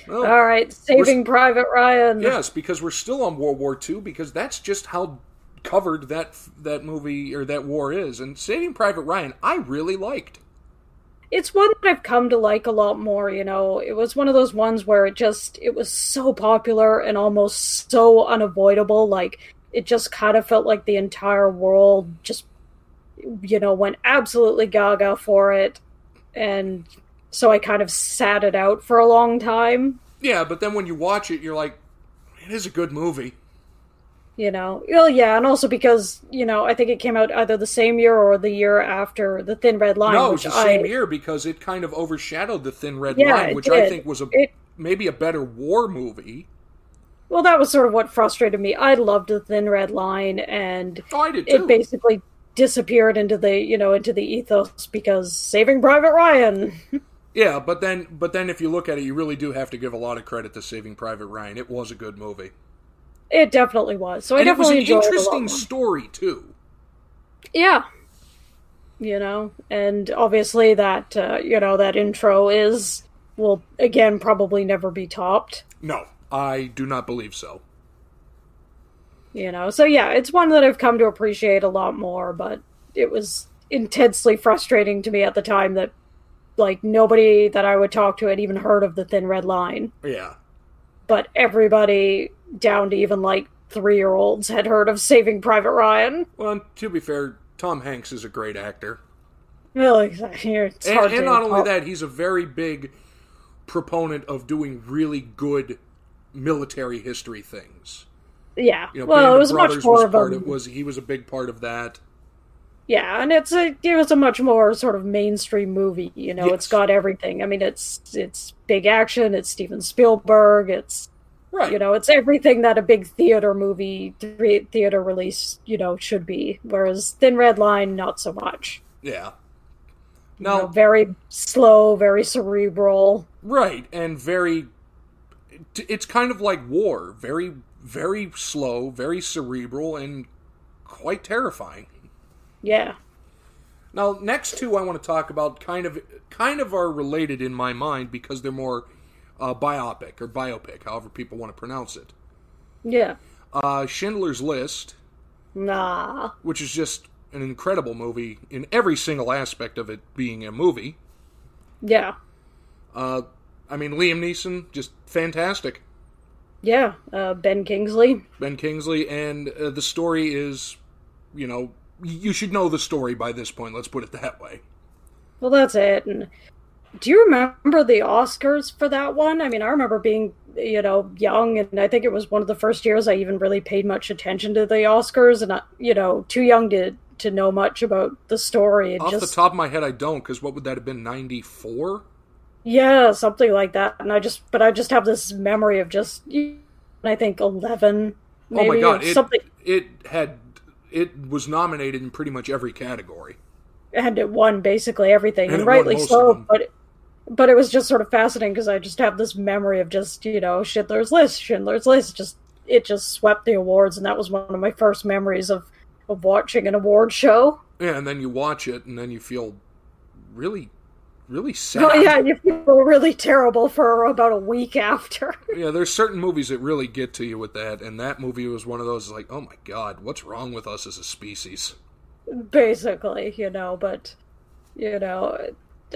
Well, All right, Saving Private Ryan. yes, because we're still on World War II, because that's just how covered that that movie or that war is. And Saving Private Ryan, I really liked. It's one that I've come to like a lot more, you know. It was one of those ones where it just it was so popular and almost so unavoidable like it just kind of felt like the entire world just you know went absolutely gaga for it and so I kind of sat it out for a long time, Yeah, but then when you watch it, you're like, it is a good movie. You know. Well, yeah, and also because, you know, I think it came out either the same year or the year after The Thin Red Line, No, it's the same I year because it kind of overshadowed the Thin Red Yeah, Line, which I think was a It- maybe a better war movie. Well, that was sort of what frustrated me. I loved the Thin Red Line, and Oh, I did it basically disappeared into the you know into the ethos because Saving Private Ryan. <laughs> Yeah, but then but then if you look at it, you really do have to give a lot of credit to Saving Private Ryan. It was a good movie. It definitely was. So I and it was an interesting story too. Yeah, you know, and obviously that uh, you know that intro is will again probably never be topped. No, I do not believe so. You know, so yeah, it's one that I've come to appreciate a lot more. But it was intensely frustrating to me at the time that like nobody that I would talk to had even heard of the Thin Red Line. Yeah. but everybody down to even like three year olds had heard of Saving Private Ryan. Well, to be fair, Tom Hanks is a great actor. Really, it's And, hard and not only that, he's a very big proponent of doing really good military history things. Yeah, You know, well, Band it was much more was of a of, was he was a big part of that. yeah, and it's a it was a much more sort of mainstream movie. You know, Yes. it's got everything. I mean, it's it's big action. It's Steven Spielberg. It's Right. you know, it's everything that a big theater movie th- theater release you know should be. Whereas Thin Red Line, not so much. yeah. You Now, know, very slow, very cerebral. Right, and very. It's kind of like war. Very, very slow, very cerebral, and quite terrifying. Yeah. Now, next two I want to talk about kind of kind of are related in my mind because they're more uh, biopic or biopic, however people want to pronounce it. Yeah. Uh, Schindler's List, Nah. which is just an incredible movie in every single aspect of it being a movie. Yeah. Uh, I mean, Liam Neeson, just fantastic. Yeah. Uh, ben Kingsley. Ben Kingsley, and uh, the story is, you know, you should know the story by this point. Let's put it that way. Well, that's it. And do you remember the Oscars for that one? I mean, I remember being, you know, young, and I think it was one of the first years I even really paid much attention to the Oscars, and I, you know, too young to to know much about the story. And Off just the top of my head, I don't, because what would that have been? Ninety four. yeah, something like that. And I just, but I just have this memory of just, I think eleven. Oh my maybe, god! It, something. it had it was nominated in pretty much every category. and it won basically everything, And and, rightly so. But but it was just sort of fascinating because I just have this memory of just you know Schindler's List, Schindler's List. Just it just swept the awards, and that was one of my first memories of of watching an award show. Yeah, and then you watch it, and then you feel really, really <laughs> oh, sad. Oh yeah, you feel really terrible for about a week after. <laughs> Yeah, there's certain movies that really get to you with that, and that movie was one of those like, oh my god, what's wrong with us as a species? Basically, you know, but you know,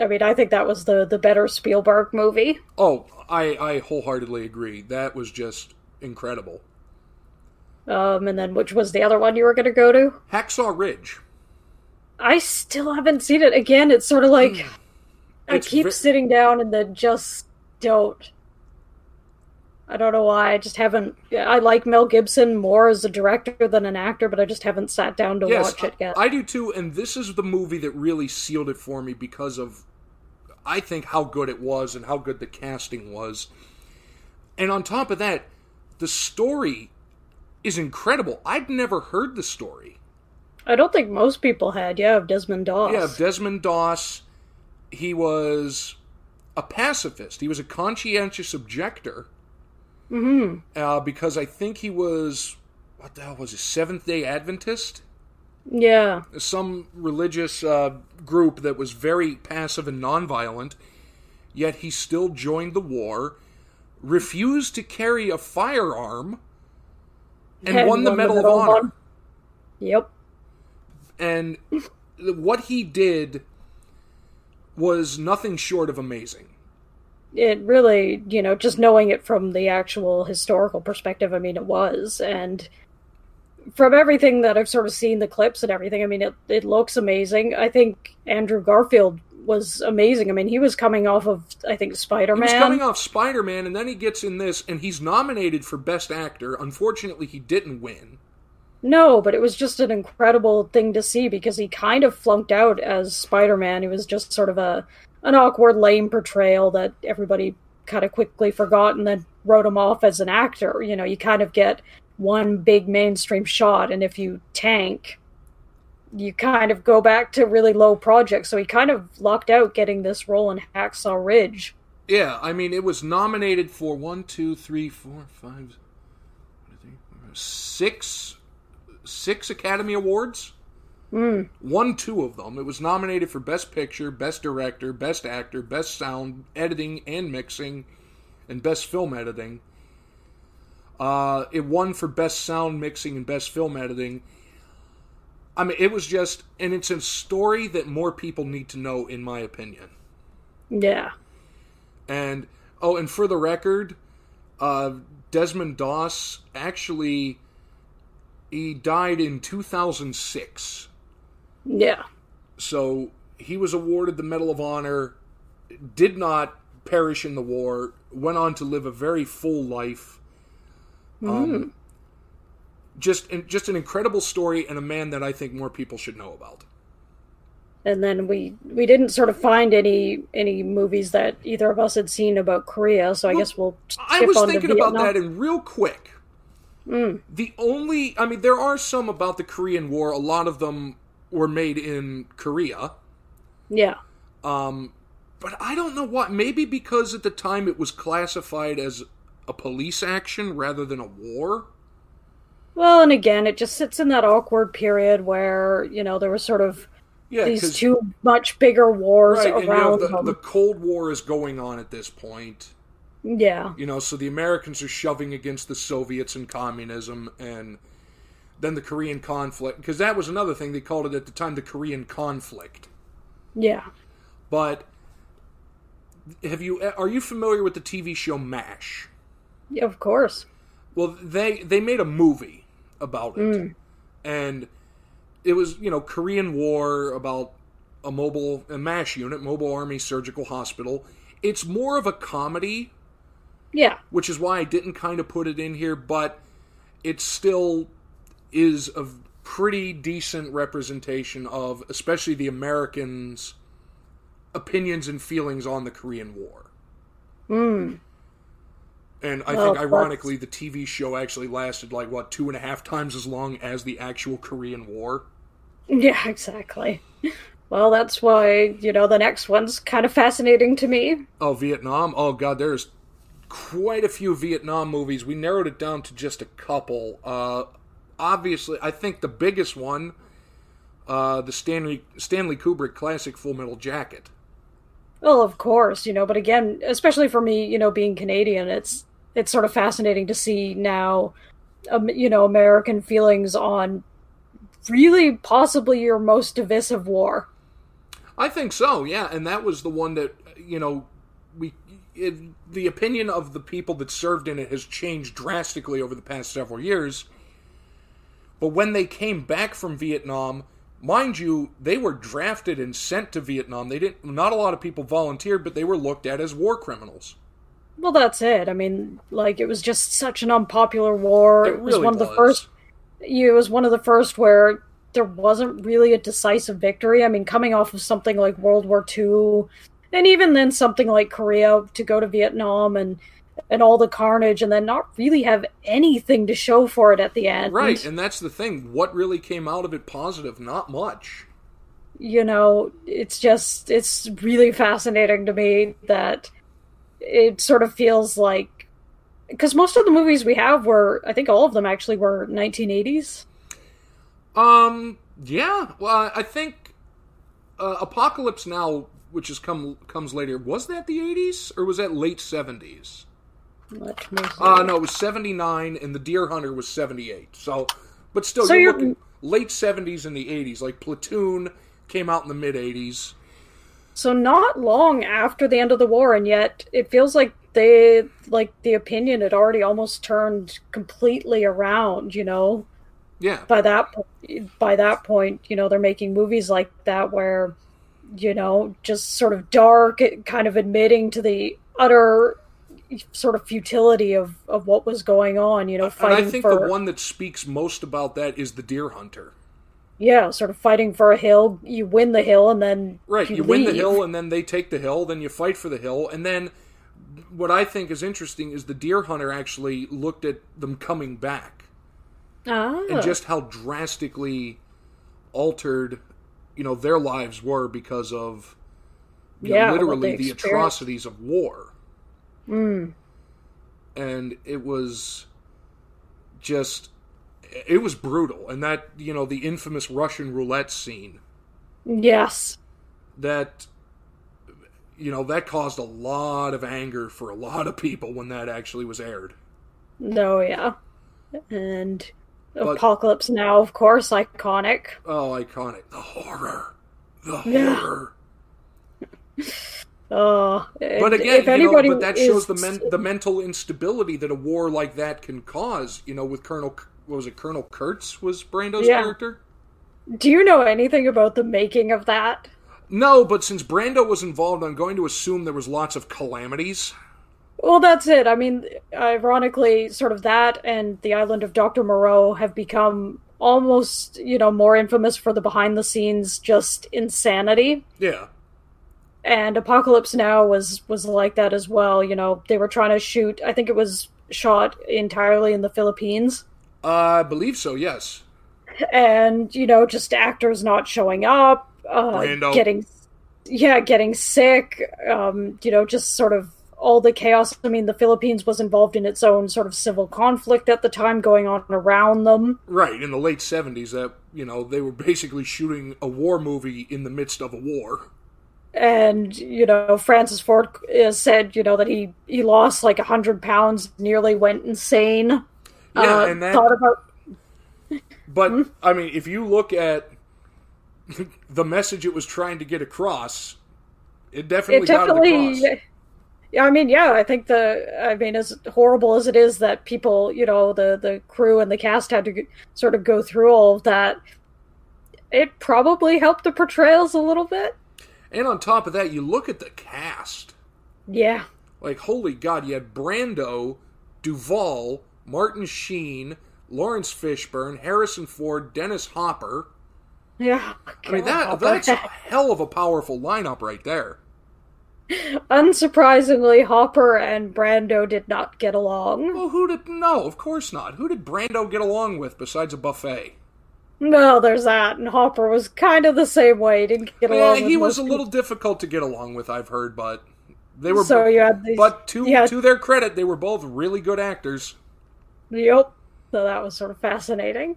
I mean, I think that was the the better Spielberg movie. Oh, I I wholeheartedly agree. That was just incredible. Um, and then which was the other one you were going to go to? Hacksaw Ridge. I still haven't seen it. Again, it's sort of like I keep sitting down and then just don't. I don't know why. I just haven't. I like Mel Gibson more as a director than an actor, but I just haven't sat down to Yes, watch it yet. I do too, and this is the movie that really sealed it for me because of I think how good it was and how good the casting was. And on top of that, the story is incredible. I'd never heard the story. I don't think most people had. Yeah, of Desmond Doss. Yeah, Desmond Doss. He was a pacifist. He was a conscientious objector. Mm-hmm. Uh, because I think he was what the hell was he? Seventh Day Adventist. Yeah. Some religious uh, group that was very passive and nonviolent. Yet he still joined the war, refused to carry a firearm, and, And won the won the Medal of Medal of Honor. Honor. Yep. and what he did was nothing short of amazing. It really, you know, just knowing it from the actual historical perspective, I mean, it was. And from everything that I've sort of seen, the clips and everything, I mean, it, it looks amazing. I think Andrew Garfield was amazing. I mean, he was coming off of, I think, Spider He was Man. coming off Spider Man, and then he gets in this, and he's nominated for Best Actor. Unfortunately, he didn't win. No, but it was just an incredible thing to see because he kind of flunked out as Spider Man. He was just sort of a an awkward, lame portrayal that everybody kind of quickly forgot and then wrote him off as an actor. You know, you kind of get one big mainstream shot, and if you tank, you kind of go back to really low projects. So he kind of lucked out getting this role in Hacksaw Ridge. Yeah, I mean, it was nominated for one, two, three, four, five, six, six Academy Awards. Mm. Won two of them. It was nominated for Best Picture, Best Director, Best Actor, Best Sound, Editing and Mixing, and Best Film Editing. Uh, it won for Best Sound Mixing and Best Film Editing. I mean, it was just, and it's a story that more people need to know, in my opinion. Yeah. And oh, and for the record, uh, Desmond Doss actually he died in 2006. Yeah. So he was awarded the Medal of Honor, did not perish in the war, went on to live a very full life. Um, just just an incredible story and a man that I think more people should know about. and then we we didn't sort of find any any movies that either of us had seen about Korea, so I guess we'll skip I was thinking about that and real quick. Mm. The only, I mean, there are some about the Korean War. A lot of them were made in Korea. Yeah, Um, but I don't know what. Maybe because at the time it was classified as a police action rather than a war. well, and again, it just sits in that awkward period where you know there was sort of Yeah, these two much bigger wars right, and, you know, around the, them. the Cold War is going on at this point. Yeah, You know, so the Americans are shoving against the Soviets and communism, and then the Korean conflict. Because that was another thing they called it at the time, the Korean conflict. yeah, But have you are you familiar with the TV show MASH? yeah, of course. Well, they they made a movie about it, Mm. and it was you know Korean War about a mobile a MASH unit, Mobile Army Surgical Hospital. It's more of a comedy, Yeah, which is why I didn't kind of put it in here, but it's still is a pretty decent representation of especially the Americans' opinions and feelings on the Korean War. mm. And I Well, think, that's- ironically, the TV show actually lasted like what two and a half times as long as the actual Korean War. <laughs> yeah, exactly. Well, that's why you know the next one's kind of fascinating to me. Oh, Vietnam! Oh God, there's quite a few Vietnam movies. We narrowed it down to just a couple. Uh, obviously, I think the biggest one, uh, the Stanley Stanley Kubrick classic Full Metal Jacket. Well, of course, you know, but again, especially for me, you know, being Canadian, it's it's sort of fascinating to see now, um, you know, American feelings on really possibly your most divisive war. I think so, yeah, and that was the one that you know we. It, the opinion of the people that served in it has changed drastically over the past several years. But when they came back from Vietnam, mind you, they were drafted and sent to Vietnam. They didn't. Not a lot of people volunteered, but they were looked at as war criminals. Well, that's it. I mean, like it was just such an unpopular war. It It, was really one of the was. first. It was one of the first where there wasn't really a decisive victory. I mean, coming off of something like World War II, and even then something like Korea to go to Vietnam and and all the carnage and then not really have anything to show for it at the end. Right, and that's the thing. What really came out of it positive? Not much. You know, it's just it's really fascinating to me that it sort of feels like because most of the movies we have were I think all of them actually were 1980s. Um yeah, well I think uh, Apocalypse Now which has come comes later was that the 80s or was that late 70s? Uh, no, it was 79 and The Deer Hunter was 78. So, but still, So you're, you're- looking late 70s and the 80s. Like Platoon came out in the mid 80s. So not long after the end of the war, and yet it feels like they like the opinion had already almost turned completely around. You know, Yeah. by that by that point, you know they're making movies like that where, you know, just sort of dark, kind of admitting to the utter sort of futility of of what was going on. You know, And fighting I think for the one that speaks most about that is The Deer Hunter. yeah, sort of fighting for a hill. You win the hill, and then Right, you, win the hill and then they take the hill, then you fight for the hill, and then what I think is interesting is the deer hunter actually looked at them coming back Ah, and just how drastically altered, you know, their lives were because of you know, Yeah, what literally the atrocities of war. Mm, And it was just it was brutal. And that, you know, the infamous Russian roulette scene yes. that you know that caused a lot of anger for a lot of people when that actually was aired No, yeah. And But- Apocalypse Now, of course, iconic. oh iconic the horror the horror Uh, but again you know but that shows the men, the mental instability that a war like that can cause you know with colonel what was it colonel kurtz was brando's Yeah. character Do you know anything about the making of that? no but since brando was involved i'm going to assume there was lots of calamities Well, that's it. I mean, ironically, sort of that and the island of Dr. Moreau have become almost, you know, more infamous for the behind the scenes just insanity. yeah And Apocalypse Now was was like that as well. You know, they were trying to shoot. I think it was shot entirely in the Philippines. uh, i believe so yes and you know just actors not showing up uh getting yeah getting sick um you know just sort of all the chaos i mean the philippines was involved in its own sort of civil conflict at the time going on around them Right, in the late 70s, that, you know, they were basically shooting a war movie in the midst of a war. And you know francis ford uh, said you know that he he lost like a hundred pounds nearly went insane Yeah, uh, and that, thought about <laughs> but, Hmm? I mean, if you look at <laughs> the message it was trying to get across, it definitely, it definitely got across. yeah i mean yeah i think the i mean as horrible as it is that people you know the the crew and the cast had to sort of go through all of that it probably helped the portrayals a little bit And on top of that, you look at the cast. yeah Like, holy God, you had Brando, Duvall, Martin Sheen, Laurence Fishburne, Harrison Ford, Dennis Hopper. yeah I mean, that that's a hell of a powerful lineup right there. unsurprisingly hopper and brando did not get along Well, who did no? Of course not. Who did Brando get along with besides a buffet? No there's that and hopper was kind of the same way didn't get along. Yeah, he was a little difficult to get along with. I've heard, but they were. So you had these- but to had- to their credit, they were both really good actors. yep so that was sort of fascinating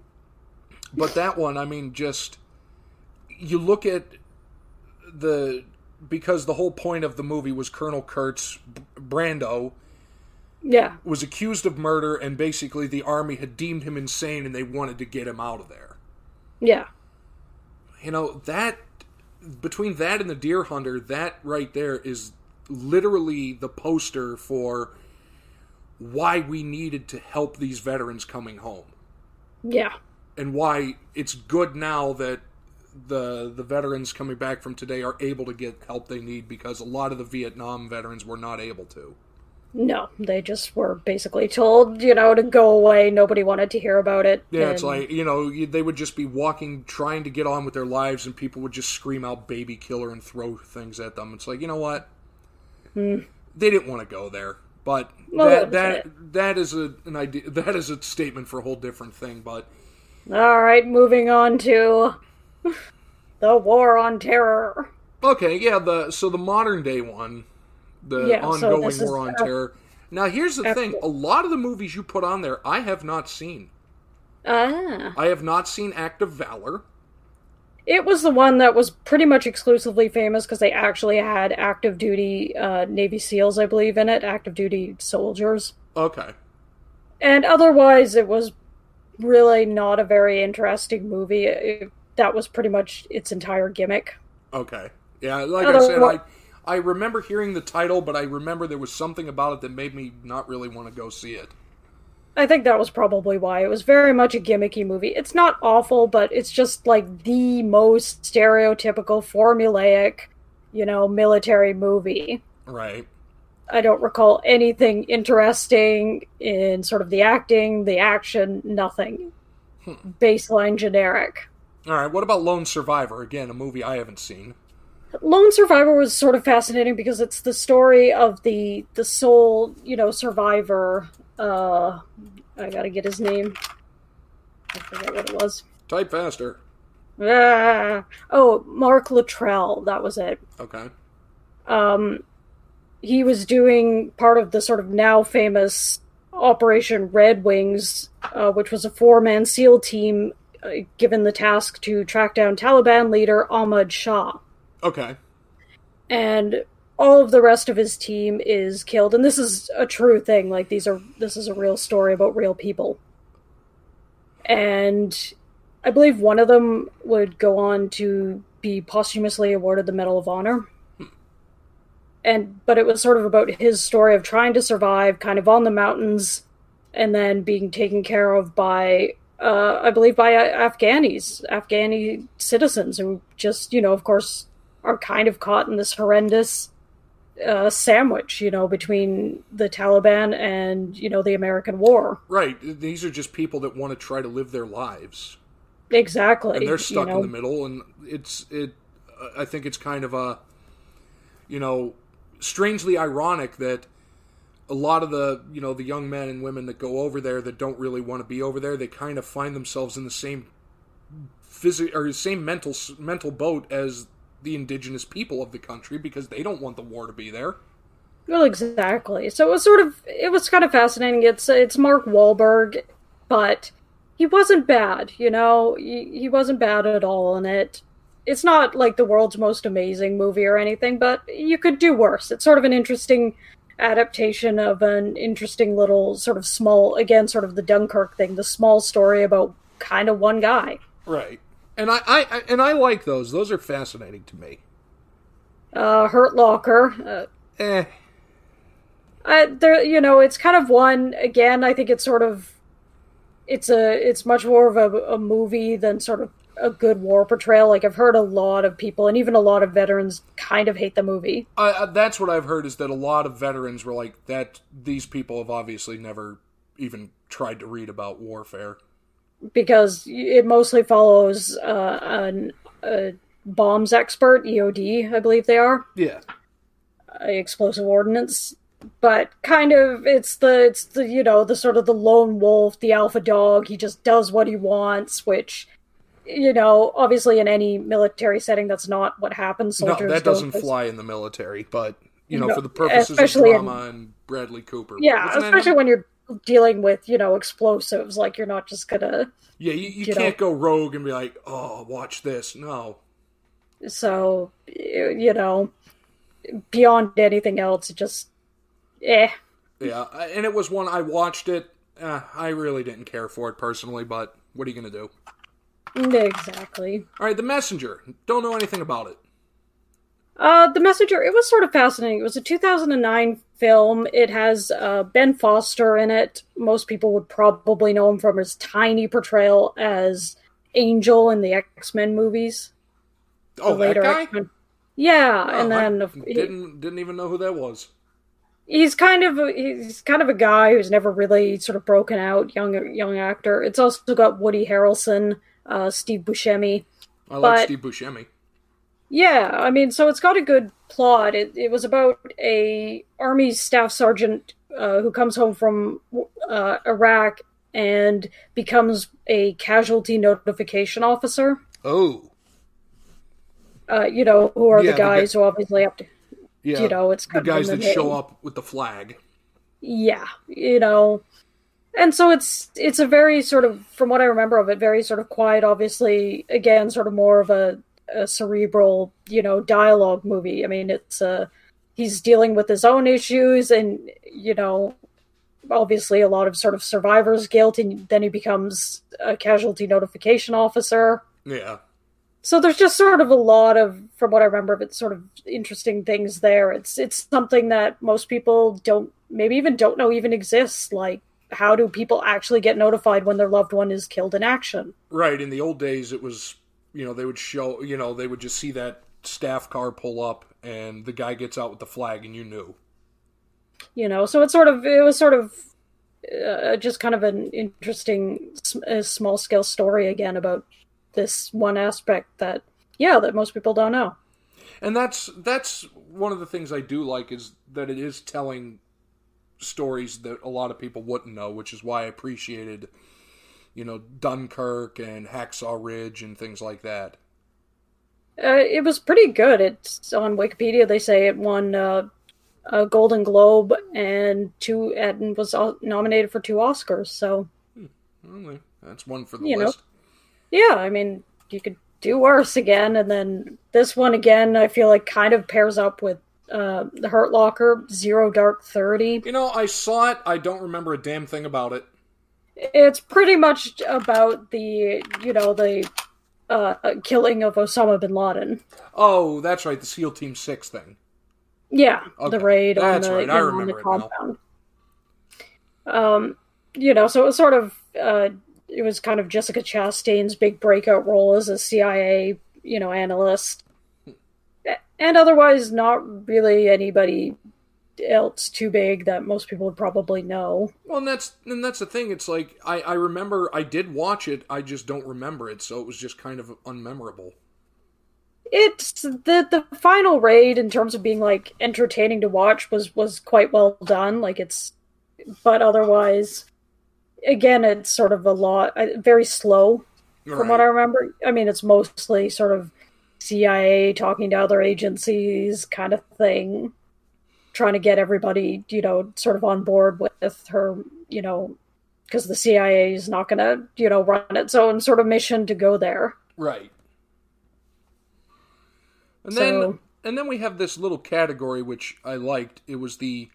But that one, I mean, just you look at the because the whole point of the movie was Colonel Kurtz Brando yeah was accused of murder, and basically the army had deemed him insane, and they wanted to get him out of there. Yeah. You know that between that and the deer hunter that right there is literally the poster for why we needed to help these veterans coming home. Yeah. And why it's good now that the the veterans coming back from today are able to get help they need because a lot of the Vietnam veterans were not able to. No, they just were basically told, you know, to go away. Nobody wanted to hear about it. Yeah, it's like you know they would just be walking, trying to get on with their lives, and people would just scream out "baby killer" and throw things at them. It's like you know what? Hmm. They didn't want to go there. But Well, that that that is a an idea. <laughs> That is a statement for a whole different thing. But All right, moving on to <laughs> the War on Terror. okay, yeah. The so the modern day one, the Yeah, ongoing is war on after- terror. Now here's the thing: a lot of the movies you put on there, I have not seen. Ah, I have not seen Act of Valor. it was the one that was pretty much exclusively famous because they actually had active duty uh, Navy SEALs, I believe, in it, active duty soldiers. Okay, And otherwise, it was really not a very interesting movie. It, that was pretty much its entire gimmick. okay, yeah. Like Other- I said, I I remember hearing the title, but I remember there was something about it that made me not really want to go see it. I think that was probably why. It was very much a gimmicky movie. It's not awful, but it's just like the most stereotypical, formulaic, you know, military movie. Right. I don't recall anything interesting in sort of the acting, the action, nothing. Hmm. Baseline generic. All right. What about Lone Survivor? Again, a movie I haven't seen. Lone Survivor was sort of fascinating because it's the story of the the sole, you know, survivor. Uh, I gotta get his name. I forget what it was. Type faster. Ah, oh, Mark Luttrell. That was it. Okay. Um, he was doing part of the sort of now famous Operation Red Wings, uh, which was a four man SEAL team uh, given the task to track down Taliban leader Ahmad Shah. Okay. and all of the rest of his team is killed. And this is a true thing. Like these are this is a real story about real people. And i believe one of them would go on to be posthumously awarded the medal of honor. And but it was sort of about his story of trying to survive kind of on the mountains and then being taken care of by uh, I believe by Afghanis, Afghani citizens who just, you know, of course, are kind of caught in this horrendous uh, sandwich, you know, between the Taliban and, you know, the American war. Right. These are just people that want to try to live their lives, Exactly. and they're stuck you know? in the middle. And it's it. I think it's kind of a, you know, strangely ironic that a lot of the you know the young men and women that go over there that don't really want to be over there, they kind of find themselves in the same physical or the same mental mental boat as the indigenous people of the country because they don't want the war to be there. Well, exactly. So it was sort of it was kind of fascinating. It's it's Mark Wahlberg, but he wasn't bad. You know, he, he wasn't bad at all in it. It's not like the world's most amazing movie or anything, but you could do worse. It's sort of an interesting adaptation of an interesting little sort of small, again, sort of the Dunkirk thing, the small story about kind of one guy. Right. And I, I, I and I like those. Those are fascinating to me. Uh, Hurt Locker, uh, Eh. I, there, you know, it's kind of one. Again, I think it's sort of, it's a, it's much more of a, a movie than sort of a good war portrayal. Like I've heard a lot of people, and even a lot of veterans, kind of hate the movie. That's what I've heard is that a lot of veterans were like that. These people have obviously never even tried to read about warfare. Because it mostly follows uh, an, a bombs expert, EOD, I believe they are, Yeah. uh, explosive ordnance. But kind of, it's the it's the you know the sort of the lone wolf, the alpha dog. He just does what he wants, which you know, obviously in any military setting, that's not what happens. No, that doesn't fly in the military, but you know, No, for the purposes of especially in- drama and Bradley Cooper. Yeah, especially when you're dealing with you know explosives. Like you're not just gonna yeah, you, you you know. can't go rogue and be like, oh, watch this. No, So, you you know, beyond anything else, it just, eh. yeah, and it was one I watched it. Uh, I really didn't care for it personally, but what are you gonna do? Exactly. All right, The Messenger. Don't know anything about it. Uh, The Messenger, it was sort of fascinating. It was a 2009 film. It has uh, Ben Foster in it. Most people would probably know him from his tiny portrayal as Angel in the X Men movies. Oh, the that guy. X-Men. Yeah, Oh, and I then he- didn't didn't even know who that was. he's kind of a, he's kind of a guy who's never really sort of broken out young young actor it's also got woody harrelson uh, steve buscemi I like But- Steve Buscemi. Yeah, I mean, so it's got a good plot. It, it was about a army staff sergeant uh, who comes home from uh, Iraq and becomes a casualty notification officer. Oh, Uh, you know, who are Yeah, the the guy- guys who obviously have to, yeah. you know, it's the guys that the show up with the flag. yeah you know and so it's it's a very sort of from what i remember of it very sort of quiet obviously again sort of more of a, a cerebral you know dialogue movie. I mean it's uh he's dealing with his own issues and you know obviously a lot of sort of survivor's guilt and then he becomes a casualty notification officer. Yeah. so there's just sort of a lot of from what i remember of it sort of interesting things there. It's it's something that most people don't maybe even don't know even exists. Like how do people actually get notified when their loved one is killed in action? Right. In the old days, it was, you know, they would show, you know, they would just see that staff car pull up and the guy gets out with the flag and you knew. you know so it's sort of it was sort of uh, just kind of an interesting uh, small scale story again about this one aspect that yeah that most people don't know And that's that's one of the things I do like is that it is telling stories that a lot of people wouldn't know, which is why I appreciated, you know, Dunkirk and Hacksaw Ridge and things like that. Uh, it was pretty good. It's on Wikipedia. They say it won uh, a Golden Globe and two and was nominated for two Oscars. So Well, that's one for the You know. list. yeah, I mean you could do worse again. And then this one again, I feel like kind of pairs up with uh, the Hurt Locker Zero Dark Thirty. You know, I saw it. I don't remember a damn thing about it. It's pretty much about the you know the uh, killing of Osama bin Laden. Oh, that's right, the SEAL Team Six thing. Yeah, Okay. the raid That's on the, right, I remember the compound. Um, you know, so it was sort of uh, it was kind of Jessica Chastain's big breakout role as a CIA, you know, analyst, and otherwise not really anybody else too big that most people would probably know. Well, and that's and that's the thing. It's like I I remember I did watch it. I just don't remember it, so it was just kind of unmemorable. It's the the final raid in terms of being like entertaining to watch was was quite well done. Like it's, but otherwise, again, it's sort of a lot uh, very slow from what I remember. I mean, it's mostly sort of CIA talking to other agencies kind of thing, trying to get everybody, you know, sort of on board with her, you know, because the CIA is not going to, you know, run its own sort of mission to go there. Right. And then and then we have this little category which I liked. It was the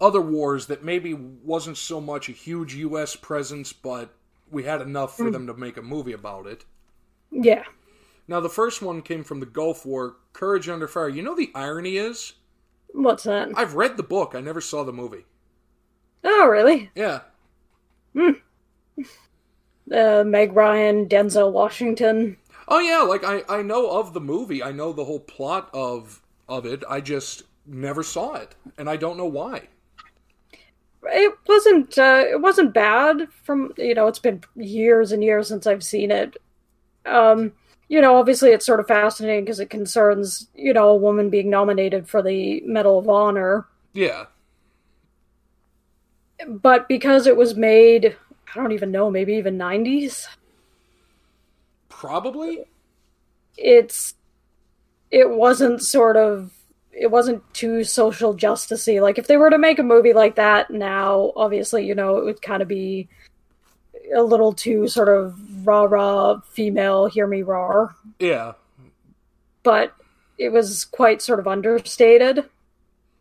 other wars that maybe wasn't so much a huge US presence, but we had enough for mm. them to make a movie about it. Yeah. Now the first one came from the Gulf War, Courage Under Fire. You know the irony is, What's that? I've read the book, I never saw the movie. Oh, really? Yeah. Uh, Meg Ryan, Denzel Washington. Oh yeah, like I I know of the movie. I know the whole plot of of it. I just never saw it, and I don't know why. It wasn't. Uh, it wasn't bad. From you know, it's been years and years since I've seen it. Um, you know, obviously, it's sort of fascinating because it concerns you know a woman being nominated for the Medal of Honor, Yeah. but because it was made, I don't even know, maybe even nineties. Probably. It's it wasn't sort of it wasn't too social justicey. Like if they were to make a movie like that now, obviously, you know, it would kind of be a little too sort of rah rah female, hear me roar. Yeah. But it was quite sort of understated.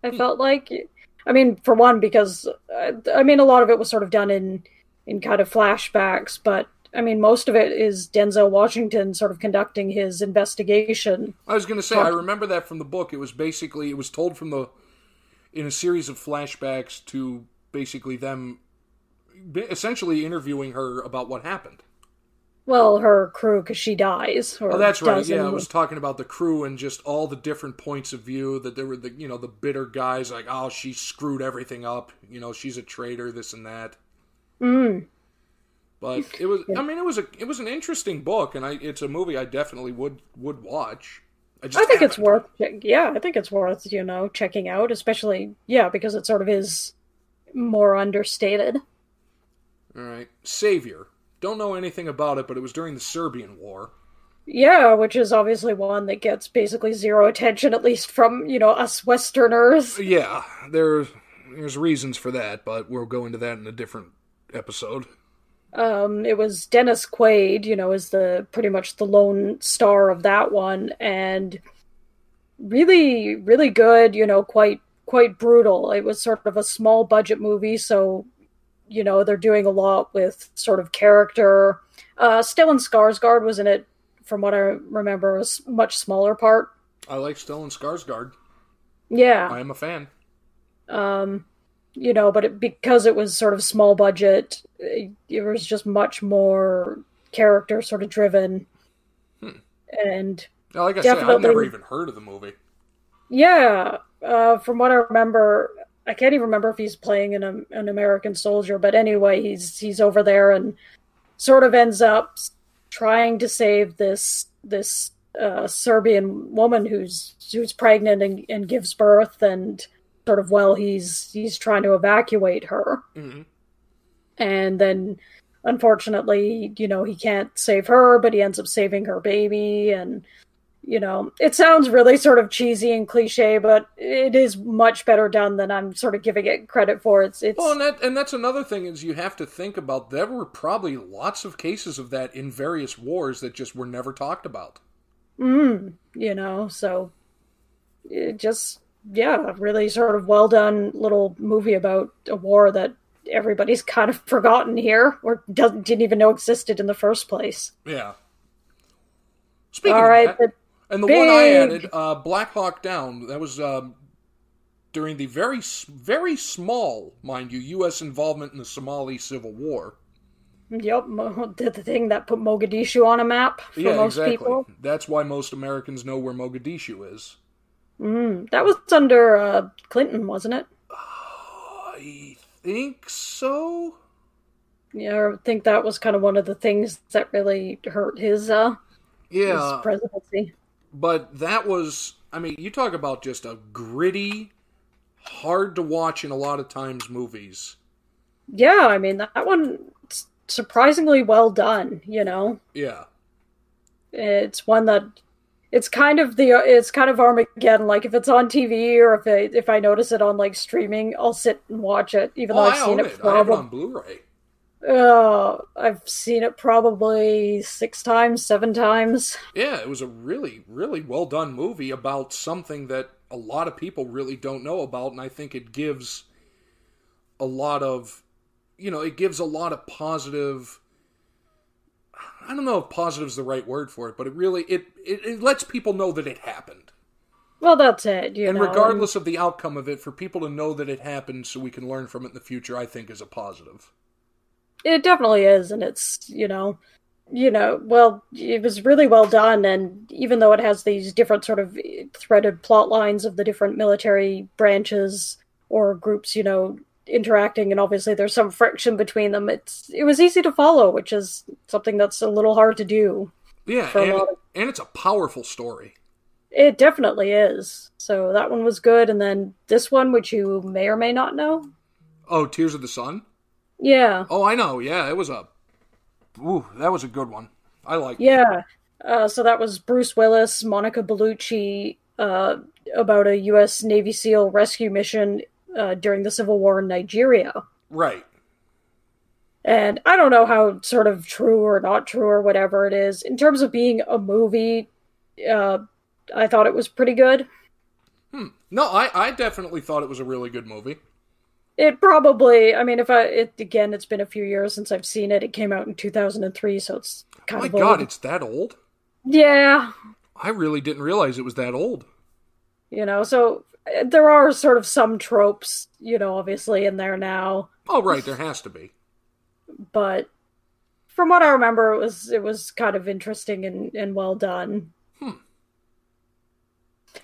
I felt like, I mean, for one, because uh, I mean, a lot of it was sort of done in in kind of flashbacks, but I mean, most of it is Denzel Washington sort of conducting his investigation. I was gonna say I remember that from the book. It was basically it was told from the in a series of flashbacks to basically them essentially interviewing her about what happened. Well, her crew, because she dies. Or Oh, that's right. Yeah, I was talking about the crew and just all the different points of view. That there were the you know the bitter guys like oh she screwed everything up. You know she's a traitor. This and that. Mm. But it was <laughs> I mean it was a it was an interesting book and I it's a movie I definitely would would watch. I just I think it's haven't. worth, yeah, I think it's worth you know checking out, especially yeah because it sort of is more understated. All right, Savior. Don't know anything about it, but it was during the Serbian War. Yeah, which is obviously one that gets basically zero attention, at least from you know us Westerners. Yeah, there, there's reasons for that, but we'll go into that in a different episode. Um, it was Dennis Quaid, you know, is the pretty much the lone star of that one, and really, really good. You know, quite quite brutal. It was sort of a small budget movie, so you know they're doing a lot with sort of character. Uh, Stellan Skarsgård was in it, from what I remember, a much smaller part. I like Stellan Skarsgård. Yeah, I am a fan. um, you know, but it, because it was sort of small budget, it, it was just much more character sort of driven. And Now, like I said, I've never even heard of the movie. yeah, uh, from what I remember, I can't even remember if he's playing an um, an American soldier, but anyway, he's he's over there and sort of ends up trying to save this this uh, Serbian woman who's who's pregnant and, and gives birth, and sort of well, he's he's trying to evacuate her. Mhm. and then unfortunately you know he can't save her but he ends up saving her baby and you know it sounds really sort of cheesy and cliche but it is much better done than i'm sort of giving it credit for it's it's Well, and that and that's another thing is you have to think about. There were probably lots of cases of that in various wars that just were never talked about. mm, you know so it just yeah really sort of well done little movie about a war that everybody's <laughs> kind of forgotten here or doesn't didn't even know existed in the first place Yeah. Speaking all of right that, and the one I added, uh, Black Hawk Down, that was um, during the very very small, mind you, U.S. involvement in the Somali Civil War. Yep, the the thing that put Mogadishu on a map for yeah, most exactly. people. That's why most Americans know where Mogadishu is. Mm, that was under uh, Clinton, wasn't it? <sighs> I think so. Yeah, I think that was kind of one of the things that really hurt his uh Yeah, his presidency. But that was i mean you talk about just a gritty hard to watch in a lot of times movies Yeah, I mean that one surprisingly well done. You know, yeah it's one that it's kind of the it's kind of Armageddon. Like if it's on TV or if I, if I notice it on like streaming, I'll sit and watch it, even oh though i I've seen own it it i have it on blu-ray Uh, I've seen it probably six times, seven times. yeah it was a really really well done movie about something that a lot of people really don't know about and i think it gives a lot of you know it gives a lot of positive i don't know if positive is the right word for it but it really it it, it lets people know that it happened Well, that's it. You and know, regardless of the outcome of it, for people to know that it happened so we can learn from it in the future, I think is a positive. It definitely is, and it's you know, you know, well, it was really well done, and even though it has these different sort of threaded plot lines of the different military branches or groups, you know, interacting, and obviously there's some friction between them. It's it was easy to follow, which is something that's a little hard to do. Yeah, and, of- and it's a powerful story. It definitely is. So that one was good, and then this one, which you may or may not know, Oh, Tears of the Sun? Yeah. Oh, I know. Yeah, it was a. Ooh, that was a good one. I like. Yeah. Uh, so that was Bruce Willis, Monica Bellucci, uh, about a U.S. Navy SEAL rescue mission uh, during the Civil War in Nigeria. Right. And I don't know how sort of true or not true or whatever it is. In terms of being a movie, uh, I thought it was pretty good. No, I, I definitely thought it was a really good movie. It probably, I mean, if I, it, again, it's been a few years since I've seen it. It came out in 2003, so it's kind My of God, old. it's that old? Yeah, I really didn't realize it was that old. you know, so uh, there are sort of some tropes, you know, obviously in there now. Oh, right, there has to be. but from what I remember, it was it was kind of interesting and, and well done.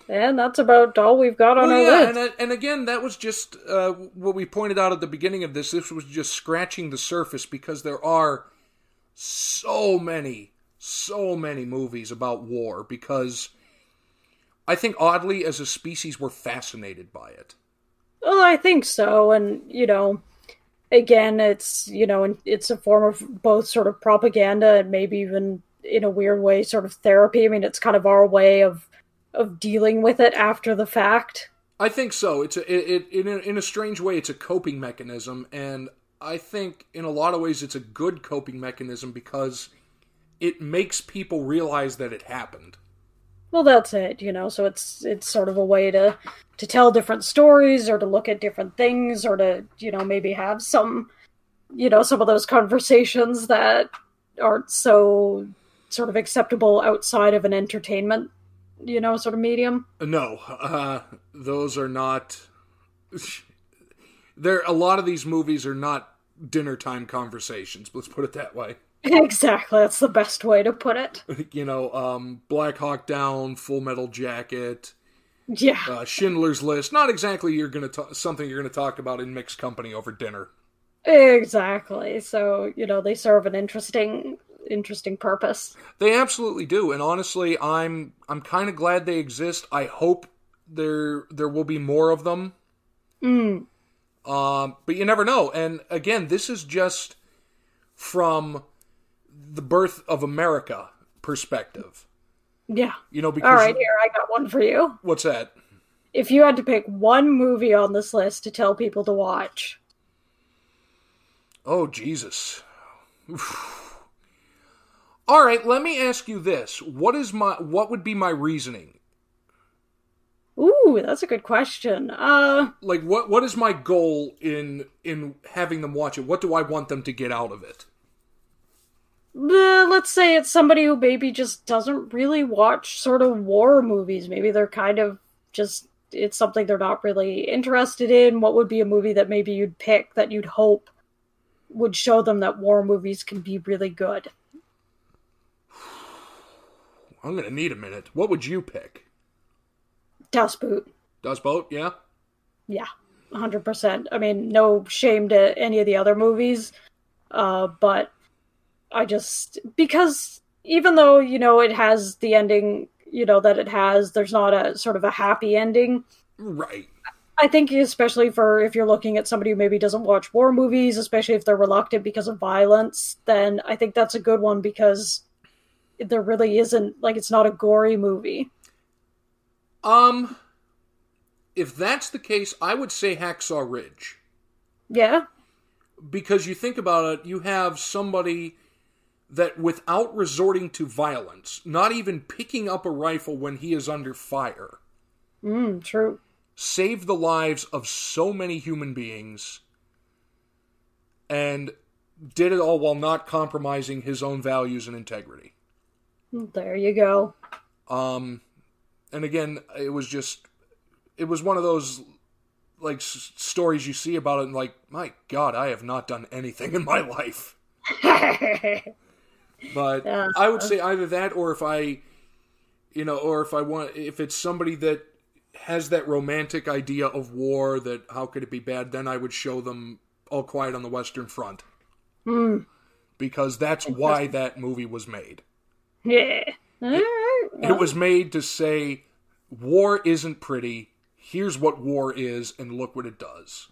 And that's about all we've got on Well, our yeah, list. and, and again, that was just uh, what we pointed out at the beginning of this. This was just scratching the surface because there are so many, so many movies about war. Because I think oddly, as a species, we're fascinated by it. Well, I think so, and you know, again, it's you know, it's a form of both sort of propaganda and maybe even in a weird way, sort of therapy. I mean, it's kind of our way of of dealing with it after the fact. I think so. It's a, it, it in a, in a strange way, it's a coping mechanism, and I think in a lot of ways, it's a good coping mechanism because it makes people realize that it happened. Well, that's it, you know. So it's it's sort of a way to to tell different stories or to look at different things or to you know maybe have some you know some of those conversations that aren't so sort of acceptable outside of an entertainment you know sort of medium. No, uh, those are not. there, a lot of these movies are not dinner time conversations. Let's put it that way. <laughs> Exactly, that's the best way to put it. <laughs> you know, um, Black Hawk Down, Full Metal Jacket, Yeah, uh, Schindler's List. Not exactly you're gonna ta- something you're gonna talk about in mixed company over dinner. exactly. So you know they serve an interesting interesting purpose. They absolutely do, and honestly, I'm I'm kind of glad they exist. I hope there there will be more of them. Mm. Um, but you never know. And again, this is just from the birth of America perspective. Yeah. You know, because All right, here I got one for you. what's that? If you had to pick one movie on this list to tell people to watch, Oh Jesus. All right, let me ask you this. What is my what would be my reasoning? ooh, that's a good question. Uh, Like what what is my goal in in having them watch it? What do I want them to get out of it? Uh, let's say it's somebody who maybe just doesn't really watch sort of war movies. Maybe they're kind of just it's something they're not really interested in. What would be a movie that maybe you'd pick that you'd hope would show them that war movies can be really good? I'm going to need a minute. What would you pick? Das Boot. Das Boot? Yeah. Yeah, 100%. I mean, no shame to any of the other movies, uh, but I just, because even though, you know, it has the ending, you know, that it has, there's not a sort of a happy ending. Right. I think, especially for if you're looking at somebody who maybe doesn't watch war movies, especially if they're reluctant because of violence, then I think that's a good one because there really isn't, like, it's not a gory movie. Um if that's the case, I would say Hacksaw Ridge. Yeah? because you think about it, you have somebody that without resorting to violence, not even picking up a rifle when he is under fire, Mm, true. saved the lives of so many human beings and did it all while not compromising his own values and integrity. There you go. Um, and again, it was just, it was one of those like s- stories you see about it, and like, my God, I have not done anything in my life. <laughs> But Yeah. I would say either that, or if I, you know, or if I want, if it's somebody that has that romantic idea of war, that how could it be bad? Then I would show them All Quiet on the Western Front, Hmm. because that's why that movie was made. Yeah. Alright. It was made to say, war isn't pretty. Here's what war is, and look what it does.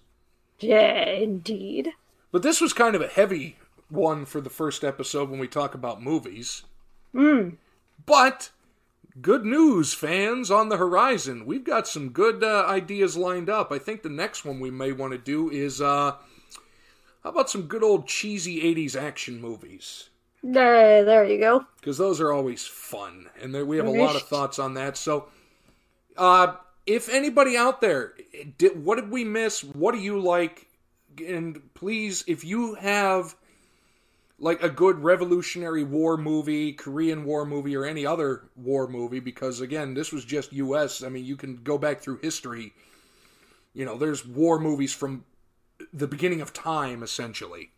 Yeah, indeed. But this was kind of a heavy one for the first episode when we talk about movies. Hmm. But good news, fans, on the horizon. We've got some good uh, ideas lined up. I think the next one we may want to do is uh, how about some good old cheesy 80s action movies? There, there you go. Because those are always fun, and there, we have a lot of thoughts on that. So, uh, if anybody out there, did, what did we miss? What do you like? And please, if you have like a good Revolutionary War movie, Korean War movie, or any other war movie, because again, this was just U.S. I mean, you can go back through history. You know, there's war movies from the beginning of time, essentially.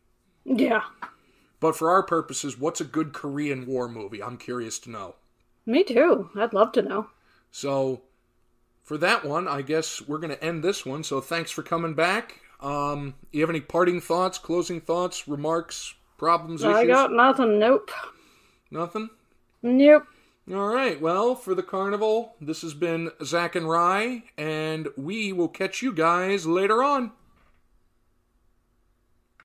Yeah. But for our purposes, what's a good Korean War movie? I'm curious to know. Me too. I'd love to know. So, for that one, I guess we're going to end this one. So, thanks for coming back. Um, you have any parting thoughts, closing thoughts, remarks, problems, I issues? got nothing. Nope. Nothing? Nope. All right. Well, for the carnival, this has been Zach and Rye, and we will catch you guys later on.